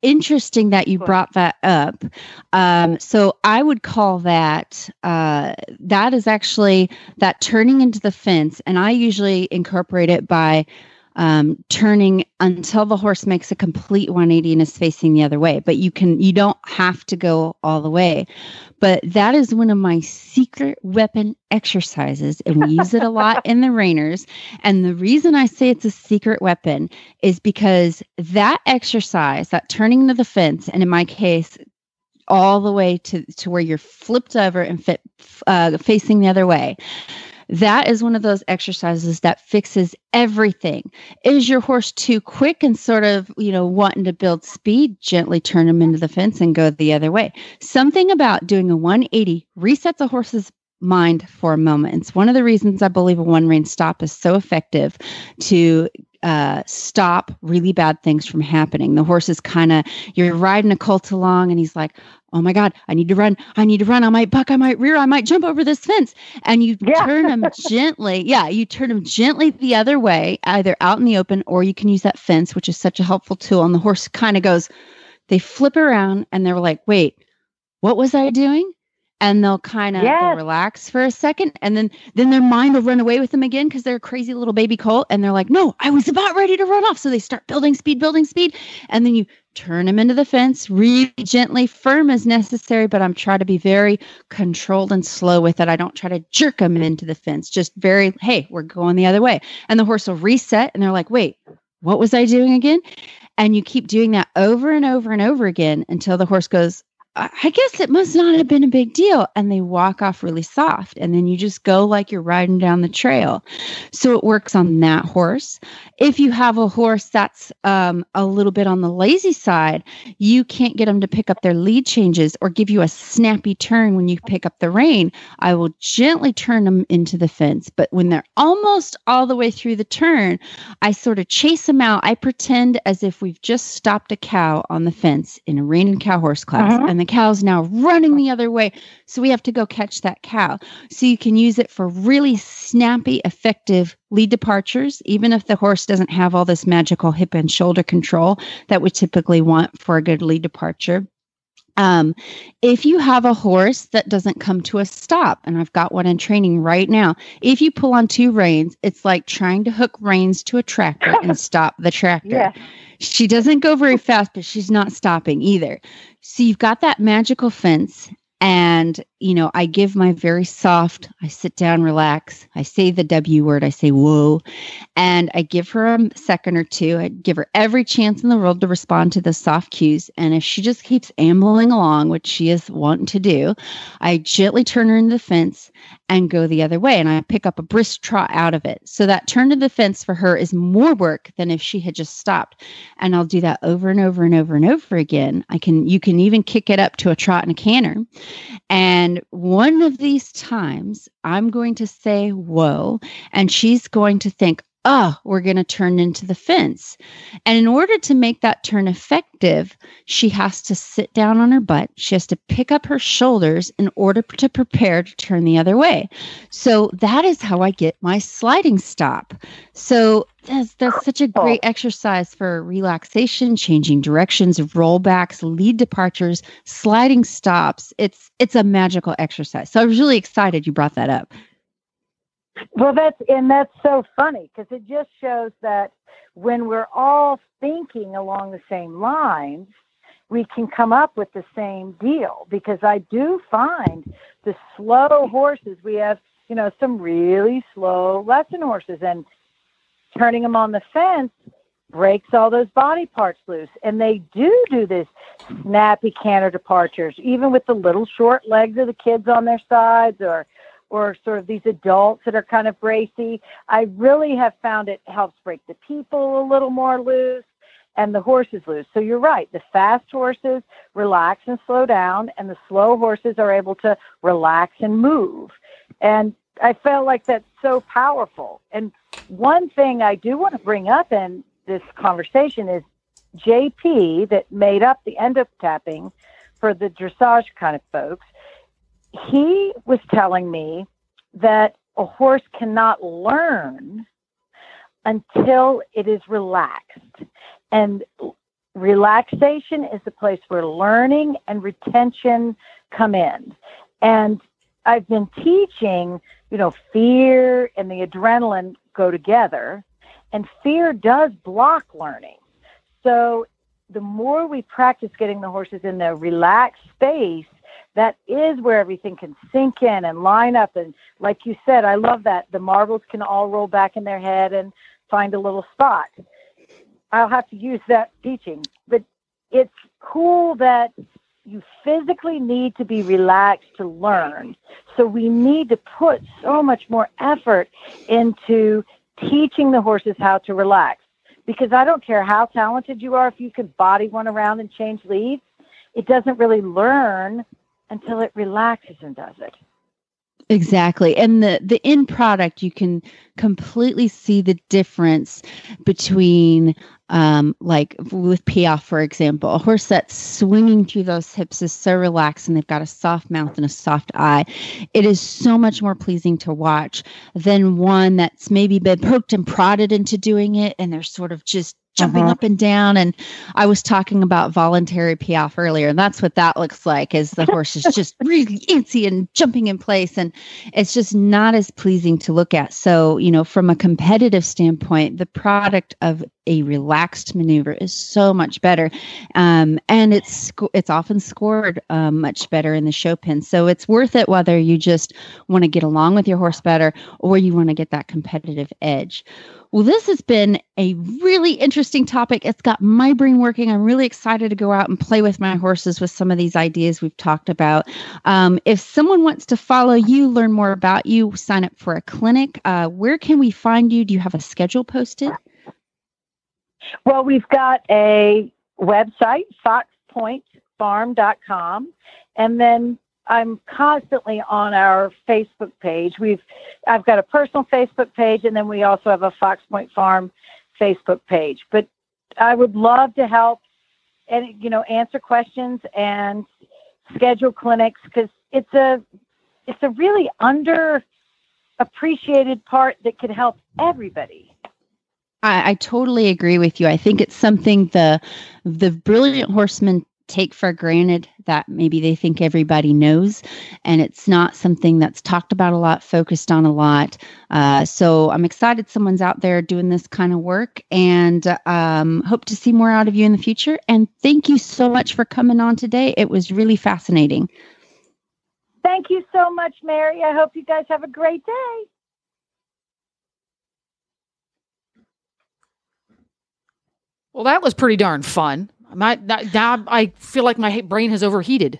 interesting that you brought that up. Um, so I would call that uh, that is actually that turning into the fence, and I usually incorporate it by um, turning until the horse makes a complete 180 and is facing the other way. But you can you don't have to go all the way. But that is one of my secret weapon exercises, and we use it a lot in the reiners. And the reason I say it's a secret weapon is because that exercise, that turning into the fence, and in my case, all the way to, to where you're flipped over and fit, uh, facing the other way that is one of those exercises that fixes everything. Is your horse too quick and sort of, you know, wanting to build speed? Gently turn him into the fence and go the other way. Something about doing a 180 resets a horse's mind for a moment. It's one of the reasons I believe a one rein stop is so effective to uh, stop really bad things from happening. The horse is kind of, you're riding a colt along and he's like, oh my God, I need to run. I need to run. I might buck. I might rear. I might jump over this fence. And you yeah. turn him gently. Yeah, you turn him gently the other way, either out in the open or you can use that fence, which is such a helpful tool. And the horse kind of goes, they flip around and they're like, wait, what was I doing? And they'll kind of Yes. relax for a second and then then their mind will run away with them again because they're a crazy little baby colt and they're like no i was about ready to run off. So they start building speed building speed and then you turn them into the fence really gently firm as necessary but i'm trying to be very controlled and slow with it. I don't try to jerk them into the fence just very hey we're going the other way. And the horse will reset and they're like wait what was i doing again? And you keep doing that over and over and over again until the horse goes I guess it must not have been a big deal. And they walk off really soft. And then you just go like you're riding down the trail. So it works on that horse. If you have a horse that's um, a little bit on the lazy side, you can't get them to pick up their lead changes or give you a snappy turn when you pick up the rein. I will gently turn them into the fence. But when they're almost all the way through the turn, I sort of chase them out. I pretend as if we've just stopped a cow on the fence in a rein and cow horse class, Uh-huh. and the cow's now running the other way. So we have to go catch that cow. So you can use it for really snappy, effective lead departures, even if the horse doesn't have all this magical hip and shoulder control that we typically want for a good lead departure. Um, if you have a horse that doesn't come to a stop, and I've got one in training right now, if you pull on two reins, it's like trying to hook reins to a tractor and stop the tractor. Yeah. She doesn't go very fast, but she's not stopping either. So you've got that magical fence. And, you know, I give my very soft, I sit down, relax. I say the W word, I say, whoa. And I give her a second or two. I give her every chance in the world to respond to the soft cues. And if she just keeps ambling along, which she is wanting to do, I gently turn her into the fence and go the other way. And I pick up a brisk trot out of it. So that turn to the fence for her is more work than if she had just stopped. And I'll do that over and over and over and over again. I can, you can even kick it up to a trot and a canter. And one of these times, I'm going to say, whoa. And she's going to think, oh, we're going to turn into the fence. And in order to make that turn effective, she has to sit down on her butt. She has to pick up her shoulders in order to prepare to turn the other way. So that is how I get my sliding stop. So that's, that's such a great exercise for relaxation, changing directions, rollbacks, lead departures, sliding stops. It's it's a magical exercise. So I was really excited you brought that up. Well, that's and that's so funny because it just shows that when we're all thinking along the same lines, we can come up with the same deal. Because I do find the slow horses, we have you know some really slow lesson horses, and turning them on the fence breaks all those body parts loose, and they do do this snappy canter departures, even with the little short legs of the kids on their sides, or or sort of these adults that are kind of bracy. I really have found it helps break the people a little more loose and the horses loose. So you're right. The fast horses relax and slow down, and the slow horses are able to relax and move. And I felt like that's so powerful. And one thing I do want to bring up in this conversation is JP that made up the endo tapping for the dressage kind of folks he was telling me that a horse cannot learn until it is relaxed. And relaxation is the place where learning and retention come in. And I've been teaching, you know, fear and the adrenaline go together, and fear does block learning. So the more we practice getting the horses in the relaxed space, that is where everything can sink in and line up. And like you said, I love that the marbles can all roll back in their head and find a little spot. I'll have to use that teaching, but it's cool that you physically need to be relaxed to learn. So we need to put so much more effort into teaching the horses how to relax. Because I don't care how talented you are, if you can body one around and change leads, it doesn't really learn until it relaxes and does it. Exactly. And the the end product you can completely see the difference between um like with piaffe for example, a horse that's swinging through those hips is so relaxed and they've got a soft mouth and a soft eye. It is so much more pleasing to watch than one that's maybe been poked and prodded into doing it and they're sort of just jumping Mhm. up and down. And I was talking about voluntary piaffe earlier, and that's what that looks like. Is the horse is just really antsy and jumping in place, and it's just not as pleasing to look at. So, you know, from a competitive standpoint, the product of a relaxed maneuver is so much better, um, and it's it's often scored um, much better in the show pin. So it's worth it whether you just want to get along with your horse better or you want to get that competitive edge. Well, this has been a really interesting topic. It's got my brain working. I'm really excited to go out and play with my horses with some of these ideas we've talked about. Um, if someone wants to follow you, learn more about you, sign up for a clinic, uh, where can we find you? Do you have a schedule posted? Well, we've got a website, foxpointfarm.com, and then I'm constantly on our Facebook page. We've I've got a personal Facebook page and then we also have a Fox Point Farm Facebook page. But I would love to help and you know answer questions and schedule clinics cuz it's a it's a really under appreciated part that could help everybody. I, I totally agree with you. I think it's something the the brilliant horsemen take for granted that maybe they think everybody knows, and it's not something that's talked about a lot, focused on a lot. Uh, so I'm excited someone's out there doing this kind of work, and um, hope to see more out of you in the future. And thank you so much for coming on today. It was really fascinating. Thank you so much, Mary. I hope you guys have a great day. Well, that was pretty darn fun. My, now I feel like my brain has overheated.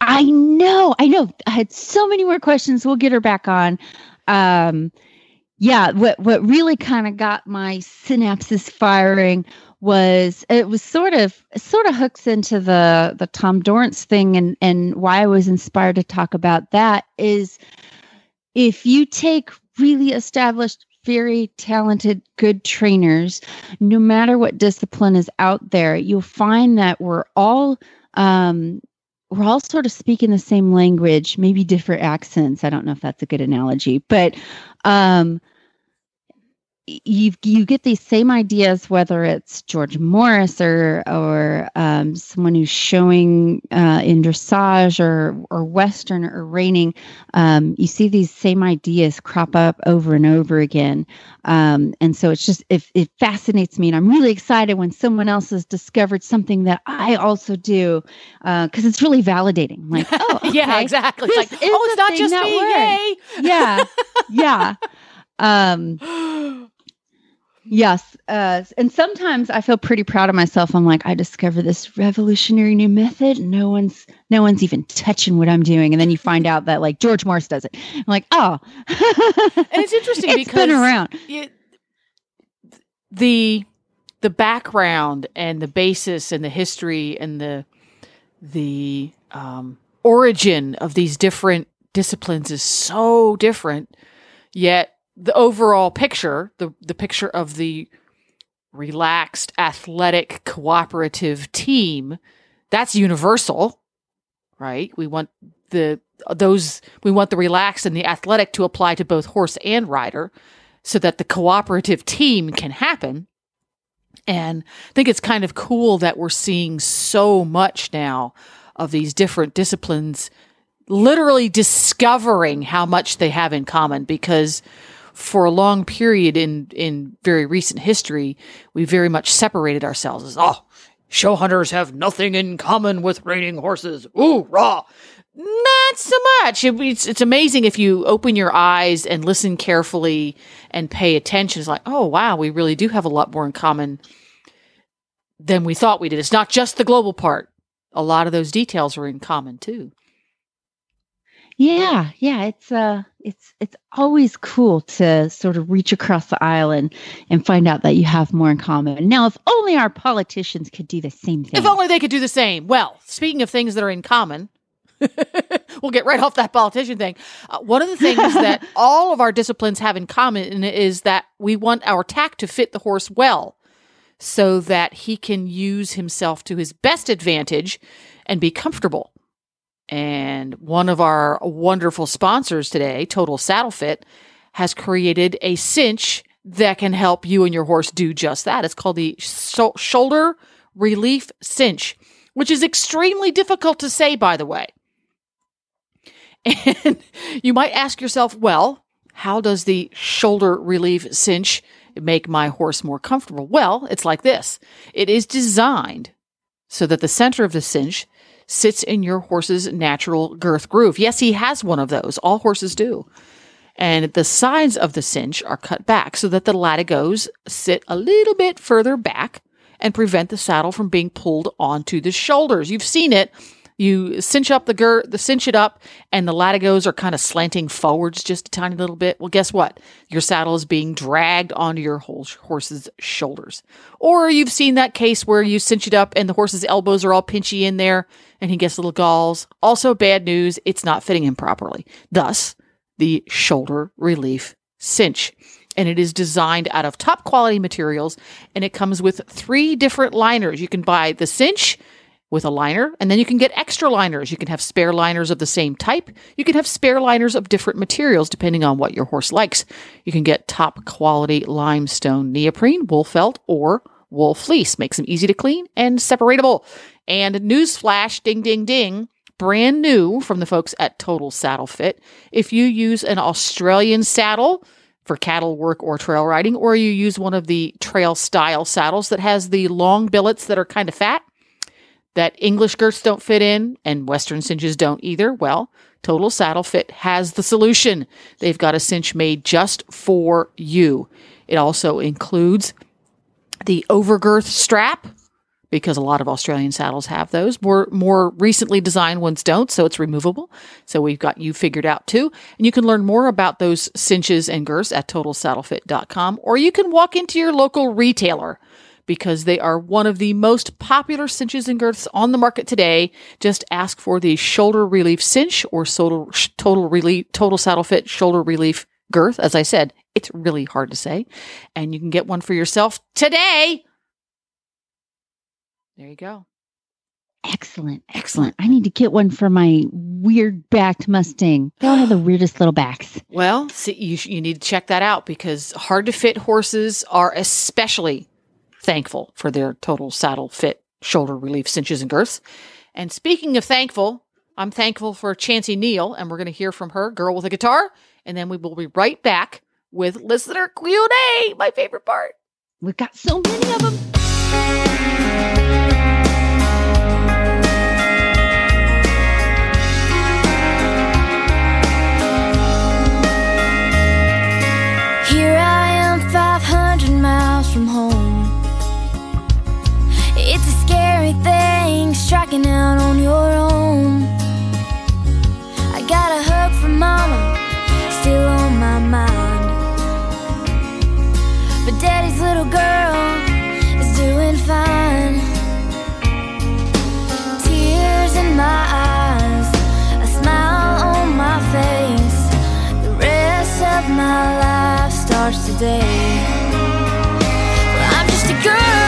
I know, I know. I had so many more questions. We'll get her back on. Um, yeah, what what really kind of got my synapses firing was it was sort of sort of hooks into the the Tom Dorrance thing and and why I was inspired to talk about that is if you take really established very talented good trainers no matter what discipline is out there you'll find that we're all um we're all sort of speaking the same language, maybe different accents. I don't know if that's a good analogy, but um, you you get these same ideas whether it's George Morris or or um, someone who's showing uh, in dressage or or Western or reining. Um, you see these same ideas crop up over and over again, um, and so it's just it, it fascinates me, and I'm really excited when someone else has discovered something that I also do because it's really validating. Like, oh, yeah, exactly. It's like, oh, it's not just me. works. yeah yeah um yes uh and sometimes i feel pretty proud of myself. I'm like i discovered this revolutionary new method. No one's no one's even touching what i'm doing. And then you find out that like george morris does it. I'm like oh. And it's interesting it's because been around. it, the the background and the basis and the history and the the um, origin of these different disciplines is so different yet the overall picture the the picture of the relaxed athletic cooperative team that's universal right? We want the those we want the relaxed and the athletic to apply to both horse and rider so that the cooperative team can happen. And i think it's kind of cool that we're seeing so much now of these different disciplines literally discovering how much they have in common because for a long period in in very recent history we very much separated ourselves as oh show hunters have nothing in common with reining horses. Ooh raw. Not so much. It, it's, it's amazing if you open your eyes and listen carefully and pay attention. It's like oh wow we really do have a lot more in common than we thought we did. It's not just the global part. A lot of those details are in common too yeah yeah it's uh it's it's always cool to sort of reach across the aisle and and find out that you have more in common now if only our politicians could do the same thing if only they could do the same well speaking of things that are in common we'll get right off that politician thing. Uh, one of the things that all of our disciplines have in common is that we want our tack to fit the horse well so that he can use himself to his best advantage and be comfortable. And one of our wonderful sponsors today, Total Saddle Fit, has created a cinch that can help you and your horse do just that. It's called the sho- shoulder relief cinch, which is extremely difficult to say, by the way. And you might ask yourself, well, how does the shoulder relief cinch make my horse more comfortable? Well, it's like this it is designed so that the center of the cinch sits in your horse's natural girth groove. Yes, he has one of those. All horses do. And the sides of the cinch are cut back so that the latigos sit a little bit further back and prevent the saddle from being pulled onto the shoulders. You've seen it. You cinch up the girth, the cinch it up, and the latigos are kind of slanting forwards just a tiny little bit. Well, guess what? Your saddle is being dragged onto your horse's shoulders. Or you've seen that case where you cinch it up and the horse's elbows are all pinchy in there and he gets little galls. Also, bad news, it's not fitting him properly. Thus, the shoulder relief cinch. And it is designed out of top quality materials and it comes with three different liners. You can buy the cinch with a liner, and then you can get extra liners. You can have spare liners of the same type. You can have spare liners of different materials depending on what your horse likes. You can get top quality limestone neoprene, wool felt, or wool fleece. Makes them easy to clean and separatable. And newsflash, ding, ding, ding, brand new from the folks at Total Saddle Fit. If you use an Australian saddle, for cattle work or trail riding, or you use one of the trail style saddles that has the long billets that are kind of fat, that English girths don't fit in and Western cinches don't either, well, Total Saddle Fit has the solution. They've got a cinch made just for you. It also includes the overgirth strap because a lot of Australian saddles have those. More more recently designed ones don't, so it's removable. So we've got you figured out too. And you can learn more about those cinches and girths at totalsaddlefit.com or you can walk into your local retailer because they are one of the most popular cinches and girths on the market today. Just ask for the shoulder relief cinch or total, total relief, total saddle fit shoulder relief girth. As I said, it's really hard to say. And you can get one for yourself today. There you go. Excellent. Excellent. I need to get one for my weird backed Mustang. They all have the weirdest little backs. Well, see, you, you need to check that out because hard to fit horses are especially thankful for their total saddle fit shoulder relief cinches and girths. And speaking of thankful, I'm thankful for Chancey Neal, and we're going to hear from her, Girl with a Guitar, and then we will be right back with listener Q&A, my favorite part. We've got so many of them. My life starts today. Well, I'm just a girl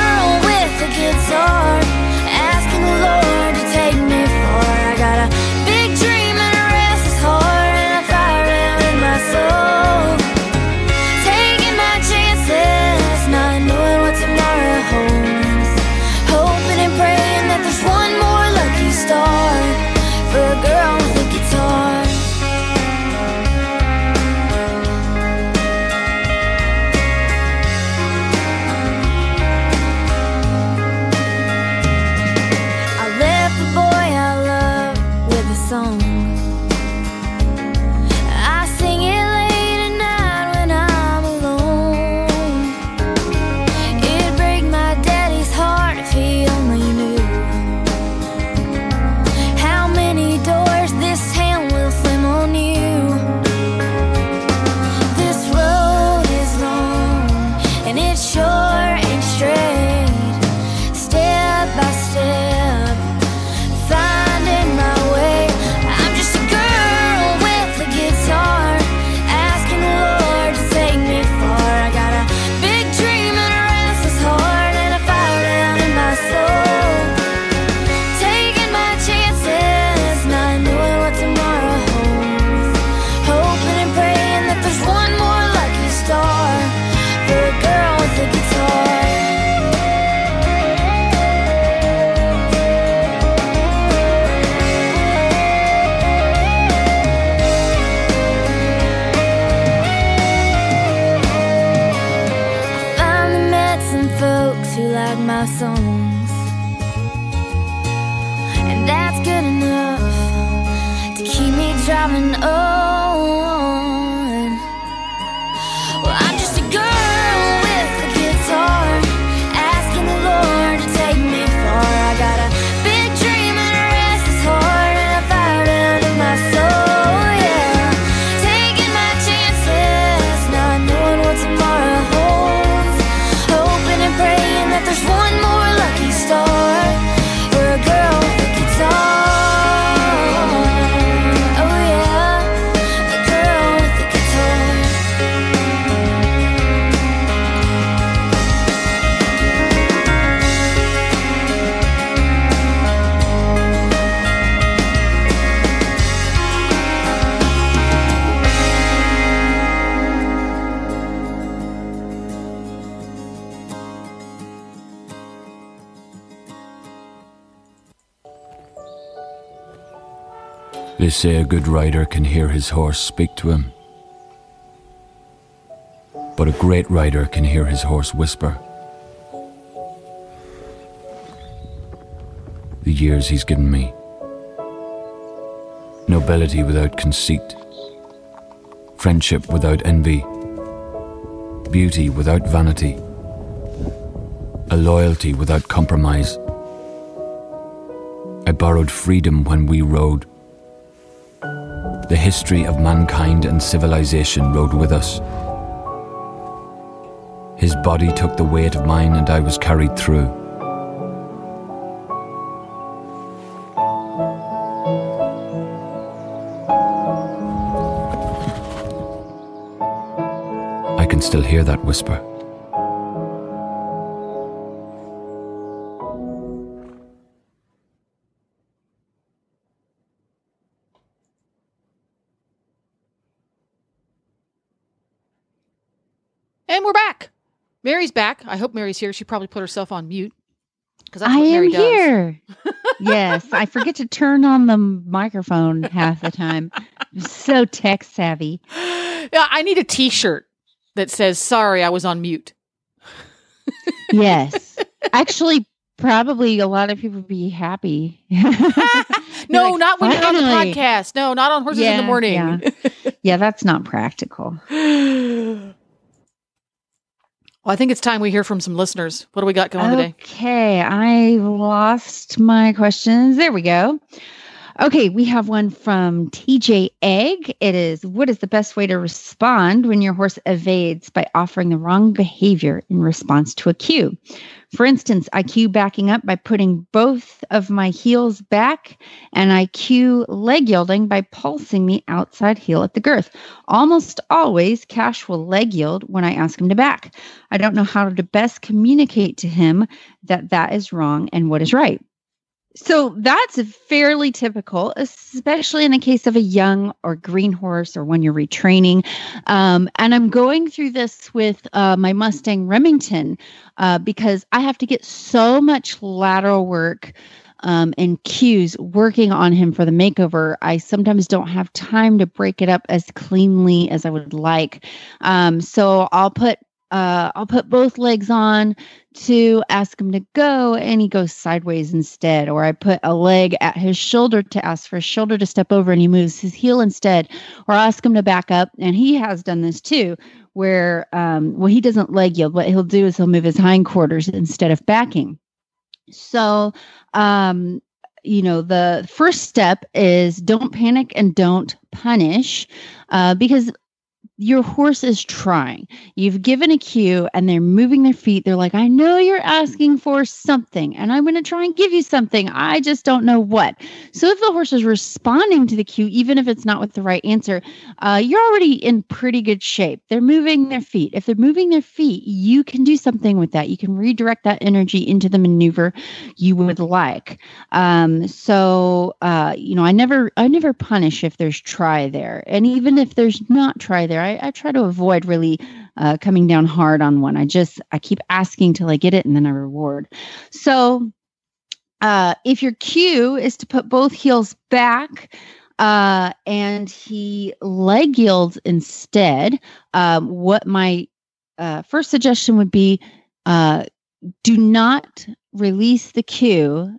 say a good rider can hear his horse speak to him. But a great rider can hear his horse whisper. The years he's given me. Nobility without conceit. Friendship without envy. Beauty without vanity. A loyalty without compromise. I borrowed freedom when we rode. The history of mankind and civilization rode with us. His body took the weight of mine, and I was carried through. I can still hear that whisper. Mary's back. I hope Mary's here. She probably put herself on mute because I am here. yes, I forget to turn on the microphone half the time. I'm so tech savvy. Yeah, I need a T-shirt that says "Sorry, I was on mute." Yes, actually, probably a lot of people would be happy. No, like, not when you're on the podcast. No, not on horses in the morning. yeah. yeah, that's not practical. Well, I think it's time we hear from some listeners. What do we got going today? Okay, I lost my questions. There we go. Okay, we have one from TJ Egg. It is What is the best way to respond when your horse evades by offering the wrong behavior in response to a cue? For instance, I cue backing up by putting both of my heels back, and I cue leg yielding by pulsing the outside heel at the girth. Almost always, Cash will leg yield when I ask him to back. I don't know how to best communicate to him that that is wrong and what is right. So that's fairly typical, especially in the case of a young or green horse or when you're retraining. Um, and I'm going through this with uh, my Mustang Remington uh, because I have to get so much lateral work um, and cues working on him for the makeover. I sometimes don't have time to break it up as cleanly as I would like. Um, so I'll put uh, I'll put both legs on to ask him to go, and he goes sideways instead. Or I put a leg at his shoulder to ask for his shoulder to step over, and he moves his heel instead. Or I ask him to back up, and he has done this too, where um, well he doesn't leg yield. What he'll do is he'll move his hindquarters instead of backing. So um, you know the first step is don't panic and don't punish uh, because your horse is trying. You've given a cue and they're moving their feet. They're like, I know you're asking for something and I'm going to try and give you something. I just don't know what. So if the horse is responding to the cue, even if it's not with the right answer, uh, you're already in pretty good shape. They're moving their feet. If they're moving their feet, you can do something with that. You can redirect that energy into the maneuver you would like. Um, so, uh, you know, I never, I never punish if there's try there. And even if there's not try there, I, I try to avoid really uh, coming down hard on one. I just I keep asking till I get it, and then I reward. So uh, if your cue is to put both heels back. Uh, and he leg yields instead. Um, what my uh, first suggestion would be uh, do not release the cue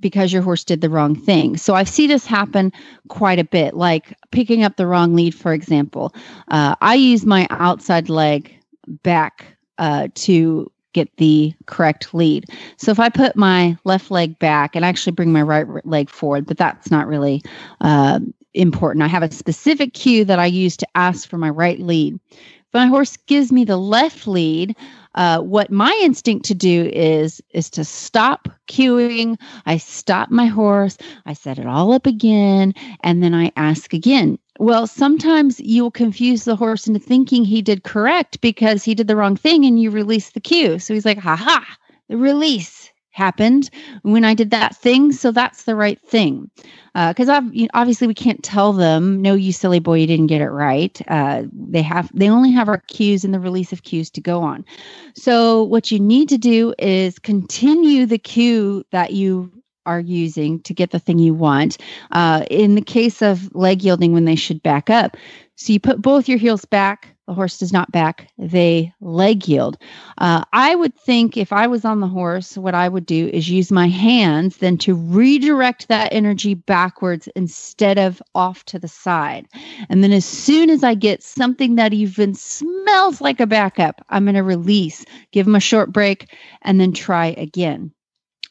because your horse did the wrong thing. So I see this happen quite a bit, like picking up the wrong lead, for example. Uh, I use my outside leg back uh, to get the correct lead. So if I put my left leg back and actually bring my right leg forward, but that's not really uh, important. I have a specific cue that I use to ask for my right lead. If my horse gives me the left lead, uh, what my instinct to do is is to stop cueing. I stop my horse. I set it all up again, and then I ask again. Well, sometimes you'll confuse the horse into thinking he did correct because he did the wrong thing, and you release the cue. So he's like, "Ha ha!" The release happened when I did that thing, so that's the right thing. Because uh, obviously we can't tell them, "No, you silly boy, you didn't get it right." Uh, they have they only have our cues and the release of cues to go on. So what you need to do is continue the cue that you are using to get the thing you want. Uh, in the case of leg yielding, when they should back up, so you put both your heels back. The horse does not back, they leg yield. Uh, I would think if I was on the horse, what I would do is use my hands then to redirect that energy backwards instead of off to the side. And then as soon as I get something that even smells like a backup, I'm going to release, give them a short break, and then try again.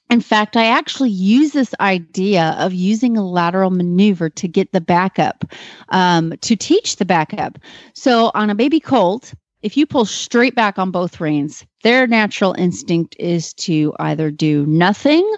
In fact, I actually use this idea of using a lateral maneuver to get the backup, um, to teach the backup. So on a baby colt, if you pull straight back on both reins, their natural instinct is to either do nothing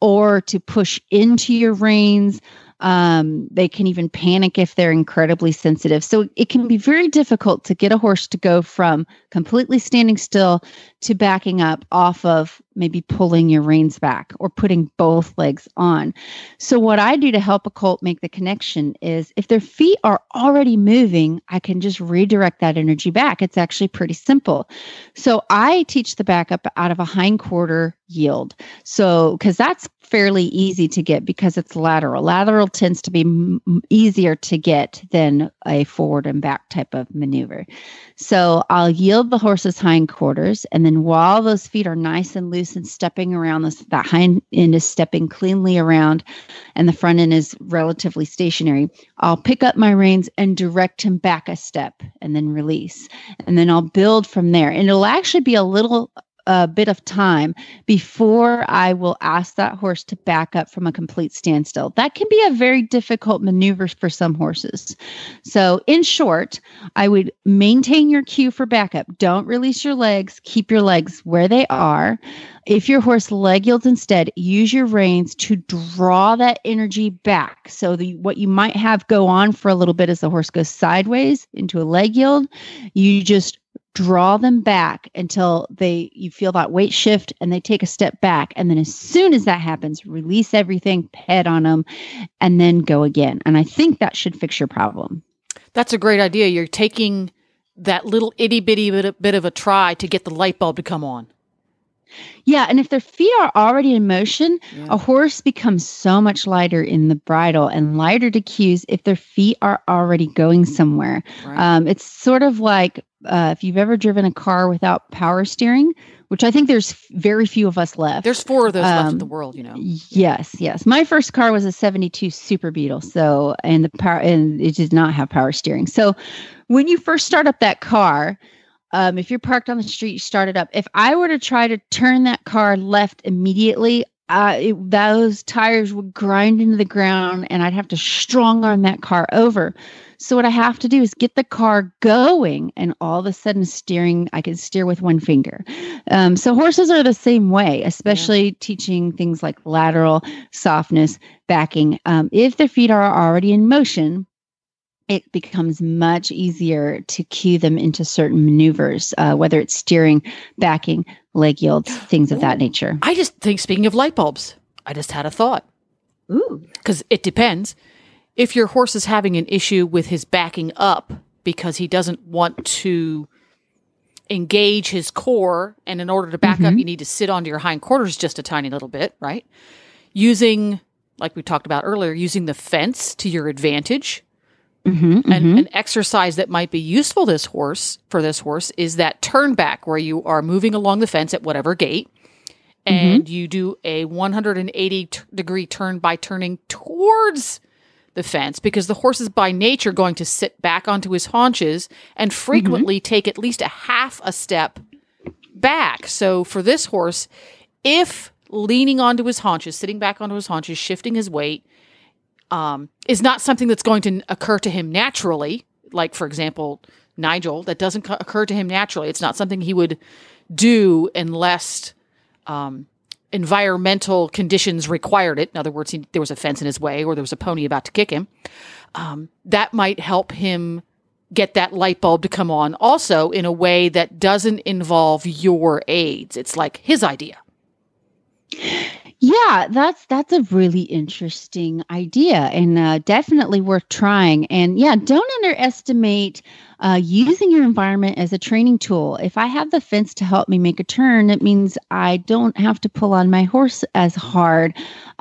or to push into your reins. Um, they can even panic if they're incredibly sensitive. So it can be very difficult to get a horse to go from completely standing still to backing up off of maybe pulling your reins back or putting both legs on. So, what I do to help a colt make the connection is if their feet are already moving, I can just redirect that energy back. It's actually pretty simple. So, I teach the backup out of a hindquarter yield. So, because that's fairly easy to get because it's lateral. Lateral tends to be m- easier to get than a forward and back type of maneuver. So, I'll yield the horse's hindquarters and then then while those feet are nice and loose and stepping around, this, that hind end is stepping cleanly around and the front end is relatively stationary, I'll pick up my reins and direct him back a step and then release. And then I'll build from there. And it'll actually be a little a bit of time before I will ask that horse to back up from a complete standstill. That can be a very difficult maneuver for some horses. So, in short, I would maintain your cue for backup. Don't release your legs, keep your legs where they are. If your horse leg yields instead, use your reins to draw that energy back. So, the, what you might have go on for a little bit as the horse goes sideways into a leg yield, you just draw them back until they you feel that weight shift and they take a step back. And then as soon as that happens release everything head on them and then go again. And i think that should fix your problem. That's a great idea. You're taking that little itty bitty bit of a try to get the light bulb to come on yeah, and if their feet are already in motion, yeah. a horse becomes so much lighter in the bridle and lighter to cues if their feet are already going somewhere. Right. Um, it's sort of like uh, if you've ever driven a car without power steering, which I think there's very few of us left. There's four of those um, left in the world, you know. Yes, yes. My first car was a 72 Super Beetle, so and the power and it did not have power steering. So when you first start up that car, um, if you're parked on the street, you start it up. If I were to try to turn that car left immediately, uh, it, those tires would grind into the ground and I'd have to strong arm that car over. So what I have to do is get the car going, and all of a sudden, steering I can steer with one finger. Um, so horses are the same way, especially yeah. teaching things like lateral softness, backing. Um, if their feet are already in motion, it becomes much easier to cue them into certain maneuvers, uh, whether it's steering, backing, leg yields, things of that nature. I just think, speaking of light bulbs, I just had a thought. Ooh. Because it depends if your horse is having an issue with his backing up because he doesn't want to engage his core, and in order to back mm-hmm. up, you need to sit onto your hindquarters just a tiny little bit, right? Using, like we talked about earlier, using the fence to your advantage. Mm-hmm, and mm-hmm. an exercise that might be useful this horse for this horse is that turn back where you are moving along the fence at whatever gait and you do a 180 t- degree turn by turning towards the fence because the horse is by nature going to sit back onto his haunches and frequently take at least a half a step back. So for this horse, if leaning onto his haunches, sitting back onto his haunches, shifting his weight, um, is not something that's going to occur to him naturally, like for example, Nigel, that doesn't occur to him naturally. It's not something he would do unless um, environmental conditions required it. In other words, he, there was a fence in his way or there was a pony about to kick him. Um, that might help him get that light bulb to come on also in a way that doesn't involve your aids. It's like his idea. Yeah, that's that's a really interesting idea and uh, definitely worth trying. And yeah, don't underestimate uh, using your environment as a training tool. If I have the fence to help me make a turn, it means I don't have to pull on my horse as hard.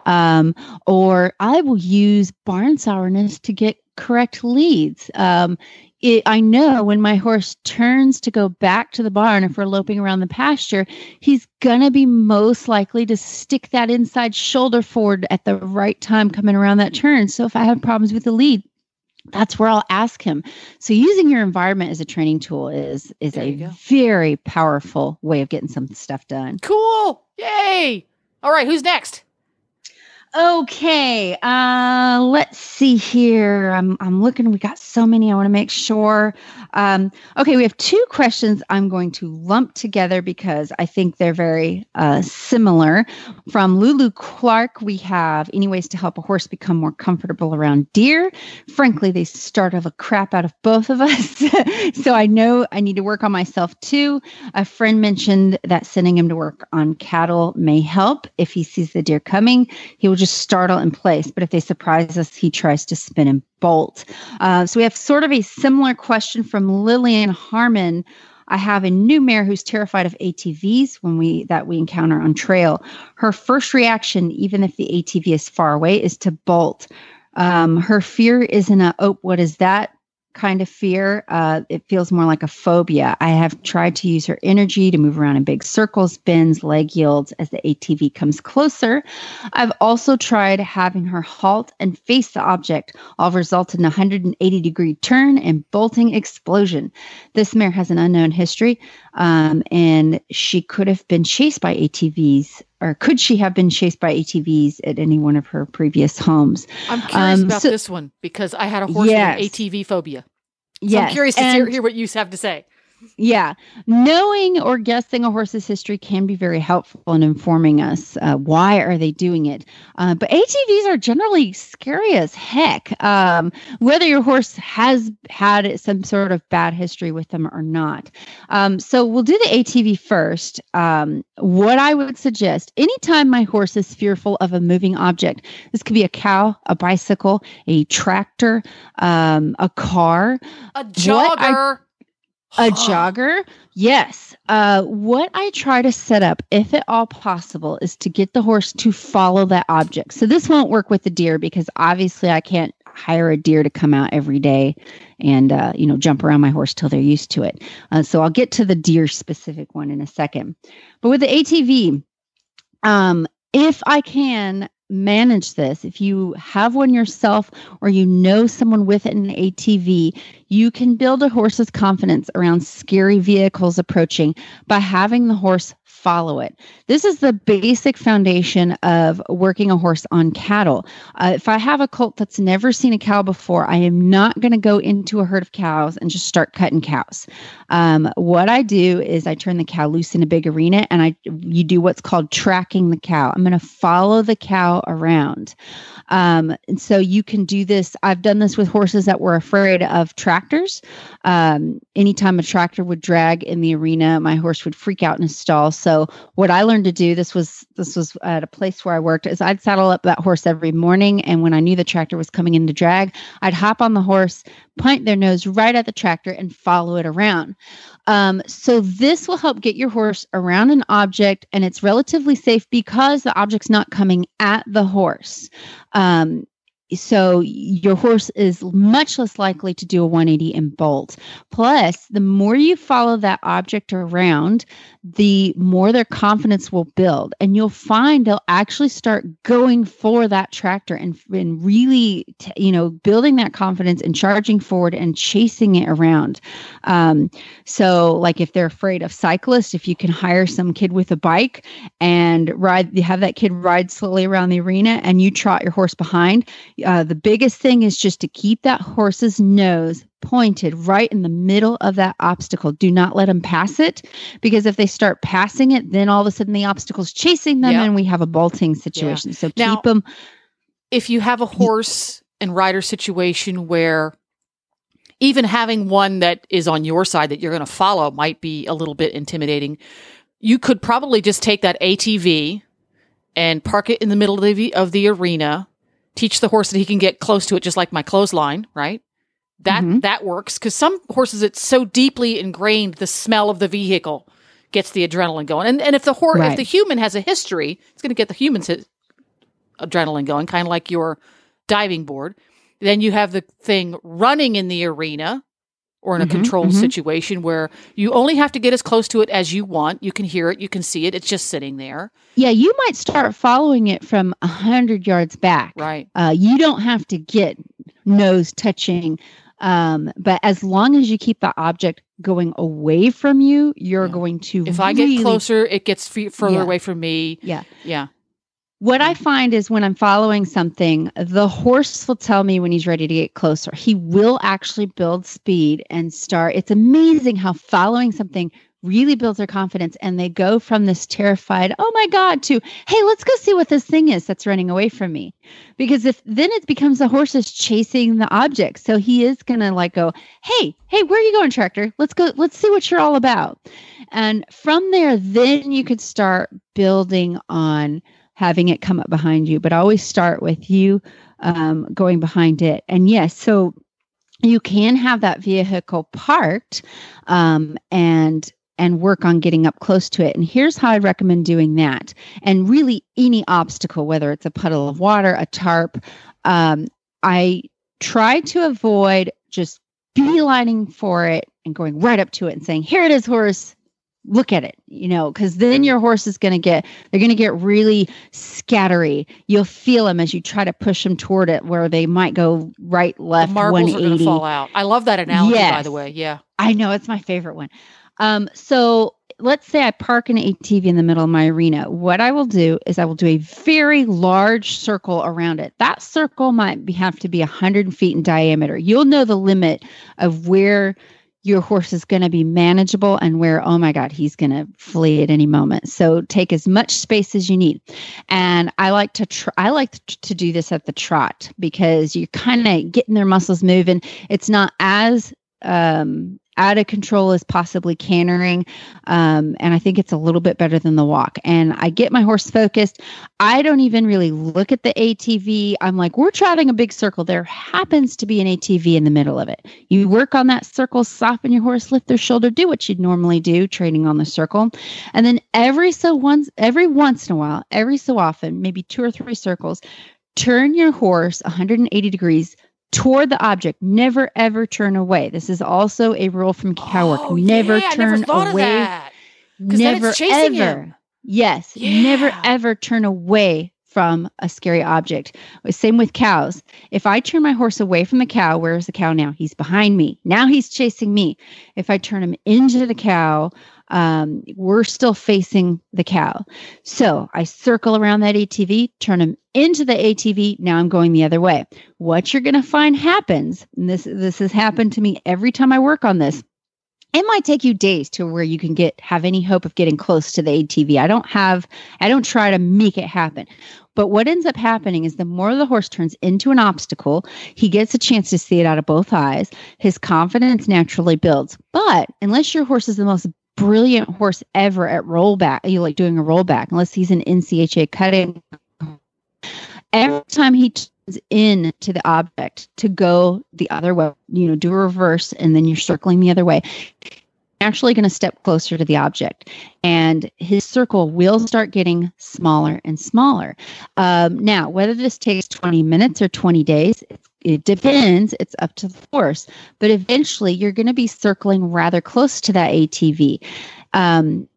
Um, or I will use barn sourness to get correct leads. Um, it, I know when my horse turns to go back to the barn, if we're loping around the pasture, he's going to be most likely to stick that inside shoulder forward at the right time coming around that turn. So if I have problems with the lead, that's where I'll ask him. So using your environment as a training tool is is There a very powerful way of getting some stuff done. Cool. Yay. All right. Who's next? Okay, uh, let's see here. I'm I'm looking. We got so many. I want to make sure. Um, okay, we have two questions. I'm going to lump together because I think they're very uh, similar. From Lulu Clark, we have any ways to help a horse become more comfortable around deer. Frankly, they start startle the crap out of both of us. so I know I need to work on myself too. A friend mentioned that sending him to work on cattle may help. If he sees the deer coming, he will just startle in place. But if they surprise us, he tries to spin and bolt. Uh, so we have sort of a similar question from Lillian Harmon. I have a new mare who's terrified of ATVs when we that we encounter on trail. Her first reaction, even if the ATV is far away, is to bolt. Um, her fear isn't a oh, what is that? Kind of fear. Uh, it feels more like a phobia. I have tried to use her energy to move around in big circles, bends, leg yields as the ATV comes closer. I've also tried having her halt and face the object, all resulted in a 180 degree turn and bolting explosion. This mare has an unknown history, um, and she could have been chased by ATVs. Or could she have been chased by ATVs at any one of her previous homes? I'm curious Um, about so- this one because I had a horse Yes. with ATV phobia. So Yes, I'm curious to hear, hear what you have to say. Yeah. Knowing or guessing a horse's history can be very helpful in informing us uh, why are they doing it. Uh, but ATVs are generally scary as heck, um, whether your horse has had some sort of bad history with them or not. Um, so we'll do the ATV first. Um, what I would suggest anytime my horse is fearful of a moving object, this could be a cow, a bicycle, a tractor, um, a car, A jogger. A jogger? Yes. Uh, what i try to set up if at all possible is to get the horse to follow that object. So this won't work with the deer because obviously i can't hire a deer to come out every day and uh, you know jump around my horse till they're used to it. Uh, so i'll get to the deer specific one in a second. But with the atv um, if i can manage this. If you have one yourself or you know someone with an atv you can build a horse's confidence around scary vehicles approaching. By having the horse follow it. This is the basic foundation of working a horse on cattle. Uh, if I have a colt that's never seen a cow before, I am not going to go into a herd of cows and just start cutting cows. Um, what I do is I turn the cow loose in a big arena and I you do what's called tracking the cow. I'm going to follow the cow around. Um, and so you can do this. I've done this with horses that were afraid of tractors. Um, anytime a tractor would drag in the arena, my horse would freak out in his stall. So what I learned to do, this was this was at a place where I worked, is I'd saddle up that horse every morning, and when I knew the tractor was coming in to drag, I'd hop on the horse, point their nose right at the tractor, and follow it around. Um, so this will help get your horse around an object, and it's relatively safe because the object's not coming at the horse. Um, so your horse is much less likely to do a 180 and bolt. Plus, the more you follow that object around, the more their confidence will build. And you'll find they'll actually start going for that tractor and, and really, t- you know, building that confidence and charging forward and chasing it around. Um, so, like if they're afraid of cyclists, if you can hire some kid with a bike and ride, have that kid ride slowly around the arena and you trot your horse behind. Uh, the biggest thing is just to keep that horse's nose pointed right in the middle of that obstacle. Do not let them pass it because if they start passing it, then all of a sudden the obstacle's chasing them Yep. and we have a bolting situation. So Now- keep them. if you have a horse and rider situation where even having one that is on your side that you're going to follow might be a little bit intimidating, you could probably just take that ATV and park it in the middle of the, of the arena, teach the horse that he can get close to it, just like my clothesline, right? That Mhm. that works because some horses it's so deeply ingrained the smell of the vehicle gets the adrenaline going, and and if the horse if the human has a history, it's going to get the human's hi- adrenaline going, kind of like your diving board. Then you have the thing running in the arena or in a Mhm, controlled mhm. situation where you only have to get as close to it as you want. You can hear it, you can see it, it's just sitting there. Yeah, you might start following it from a hundred yards back. Right. Uh, you don't have to get nose touching, um, but as long as you keep the object going away from you, you're Yeah. going to. If I get closer, it gets f- further Yeah. away from me. yeah. Yeah. What I mm-hmm. find is when I'm following something, the horse will tell me when he's ready to get closer. He will actually build speed and start. It's amazing how following something really builds their confidence and they go from this terrified, oh my God, to, hey, let's go see what this thing is that's running away from me. Because if then it becomes the horse is chasing the object. So he is going to like go, hey, hey, where are you going, tractor? Let's go, let's see what you're all about. And from there, then you could start building on having it come up behind you, but always start with you um, going behind it. And yes, so you can have that vehicle parked um, and and work on getting up close to it. And here's how I'd recommend doing that. And really, any obstacle, whether it's a puddle of water, a tarp, um, I try to avoid just beelining for it and going right up to it and saying, "Here it is, horse." Look at it, you know, because then your horse is going to get, they're going to get really scattery. You'll feel them as you try to push them toward it, where they might go right, left, the marbles are going to fall out. I love that analogy, by the way. Yeah. I know it's my favorite one. Um, so let's say I park an ATV in the middle of my arena. What I will do is I will do a very large circle around it. That circle might be, have to be 100 feet in diameter. You'll know the limit of where your horse is going to be manageable and where, oh my God, he's going to flee at any moment. So take as much space as you need. And I like to tr- I like to, do this at the trot because you're kind of getting their muscles moving. It's not as um, out of control as possibly cantering. Um, and I think it's a little bit better than the walk. And I get my horse focused. I don't even really look at the ATV. I'm like, we're trotting a big circle. There happens to be an ATV in the middle of it. You work on that circle, soften your horse, lift their shoulder, do what you'd normally do, training on the circle. And then every so once, every once in a while, every so often, maybe two or three circles, turn your horse 180 degrees toward the object. Never ever turn away. This is also a rule from cow work. Oh, never yeah, turn never away. Of that. 'Cause then it's Never chasing ever. him. Yes, never ever turn away from a scary object. Same with cows. If I turn my horse away from the cow, where is the cow now? He's behind me. Now he's chasing me. If I turn him into the cow, um, we're still facing the cow. So I circle around that ATV, turn him into the ATV. Now I'm going the other way. What you're going to find happens, and this this has happened to me every time I work on this. It might take you days to where you can get have any hope of getting close to the ATV. I don't have I don't try to make it happen. But what ends up happening is the more the horse turns into an obstacle, he gets a chance to see it out of both eyes. His confidence naturally builds. But unless your horse is the most brilliant horse ever at rollback, you like doing a rollback, unless he's an NCHA cutting, every time he turns in to the object to go the other way, you know, do a reverse and then you're circling the other way. Naturally going to step closer to the object and his circle will start getting smaller and smaller. Um, now, whether this takes 20 minutes or 20 days, it depends. It's up to the horse. But eventually, you're going to be circling rather close to that ATV. Um,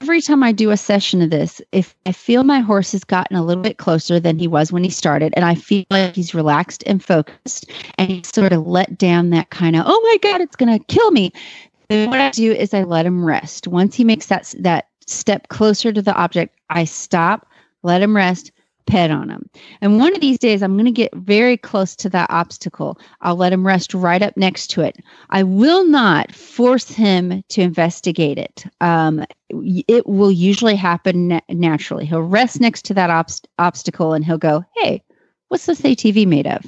every time I do a session of this, if I feel my horse has gotten a little bit closer than he was when he started, and I feel like he's relaxed and focused, and he sort of let down that kind of, oh my God, it's going to kill me. Then what I do is I let him rest. Once he makes that that step closer to the object, I stop, let him rest, pet on him. And one of these days, I'm going to get very close to that obstacle. I'll let him rest right up next to it. I will not force him to investigate it. Um, it will usually happen na- naturally. He'll rest next to that obst- obstacle and he'll go, Hey, what's this ATV made of?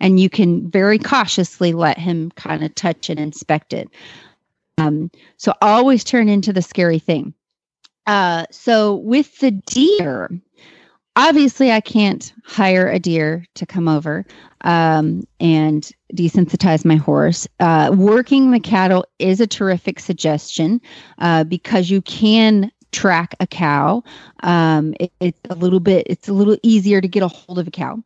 And you can very cautiously let him kind of touch and inspect it. Um, so always turn into the scary thing. Uh, so with the deer, obviously I can't hire a deer to come over um, and desensitize my horse. Uh, working the cattle is a terrific suggestion uh, because you can track a cow. Um, it, it's a little bit, it's a little easier to get a hold of a cow.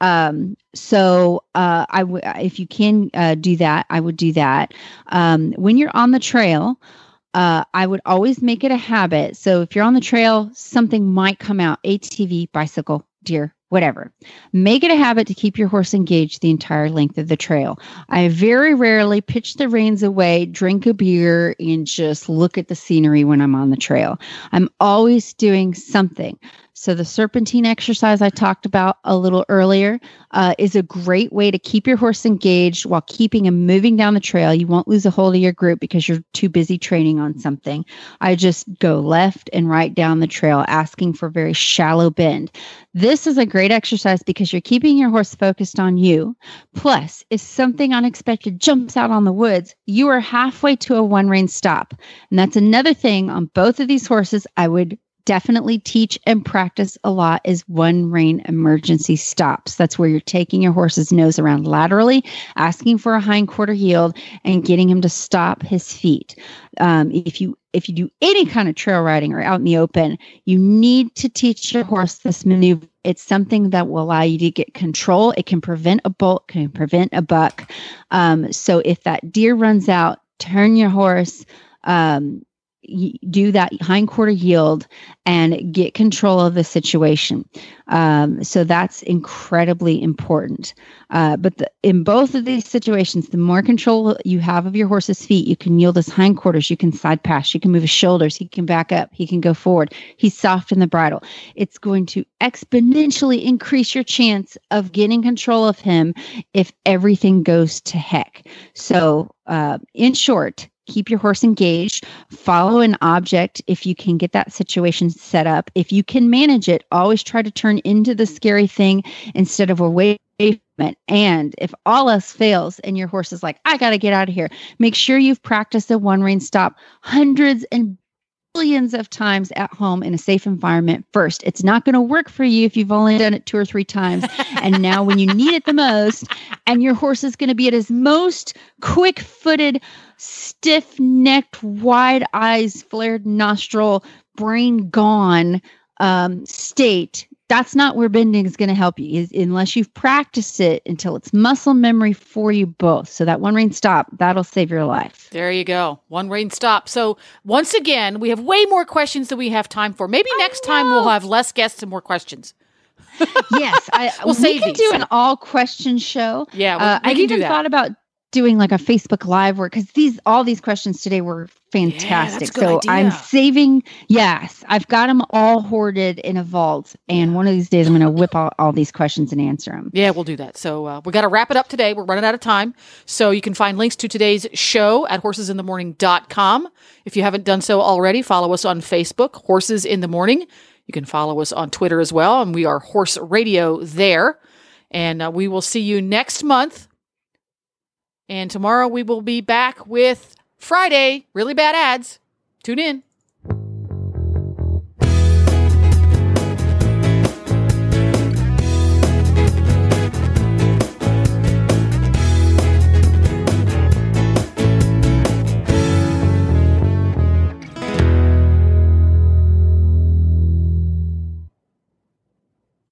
Um, so uh, I w- if you can uh, do that, I would do that. Um, when you're on the trail, uh, I would always make it a habit. So if you're on the trail, something might come out ATV, bicycle, deer, whatever. Make it a habit to keep your horse engaged the entire length of the trail. I very rarely pitch the reins away, drink a beer, and just look at the scenery when I'm on the trail. I'm always doing something. So, the serpentine exercise I talked about a little earlier uh, is a great way to keep your horse engaged while keeping him moving down the trail. You won't lose a hold of your group because you're too busy training on something. I just go left and right down the trail, asking for very shallow bend. This is a great exercise because you're keeping your horse focused on you. Plus, if something unexpected jumps out on the woods, you are halfway to a one rein stop. And that's another thing on both of these horses I would definitely teach and practice a lot is one rein emergency stops. That's where you're taking your horse's nose around laterally, asking for a hind quarter yield, and getting him to stop his feet. Um, if you if you do any kind of trail riding or out in the open, you need to teach your horse this maneuver. It's something that will allow you to get control. It can prevent a bolt, can prevent a buck. Um, so if that deer runs out, turn your horse. Um, do that hind quarter yield and get control of the situation. Um, so that's incredibly important. Uh, but the, in both of these situations, the more control you have of your horse's feet, you can yield his hindquarters, you can side pass, you can move his shoulders, he can back up, he can go forward. He's soft in the bridle. It's going to exponentially increase your chance of getting control of him if everything goes to heck. So, uh, in short, keep your horse engaged, follow an object if you can get that situation set up. If you can manage it, always try to turn into the scary thing instead of away. And if all else fails and your horse is like, I got to get out of here, make sure you've practiced a one rein stop hundreds and billions of times at home in a safe environment first. It's not going to work for you if you've only done it two or three times. and now, when you need it the most, and your horse is going to be at his most quick footed, stiff necked, wide eyes, flared nostril, brain gone um, state, that's not where bending is going to help you is unless you've practiced it until it's muscle memory for you both. So that one rein stop, that'll save your life. There you go. One rein stop. So once again, we have way more questions than we have time for. Maybe next time we'll have less guests and more questions. yes, I, We'll we save can these. do an all question show. Yeah, we- uh, we I can even thought about doing like a Facebook Live where because these all these questions today were fantastic. good so idea. I'm saving. Yes, I've got them all hoarded in a vault, and one of these days I'm going to whip out all these questions and answer them. Yeah, we'll do that. So uh, we got to wrap it up today. We're running out of time. So you can find links to today's show at horsesinthemorning.com. If you haven't done so already, follow us on Facebook, Horses in the Morning. You can follow us on Twitter as well, and we are Horse Radio there. And uh, we will see you next month. And tomorrow we will be back with Friday, really bad ads. Tune in.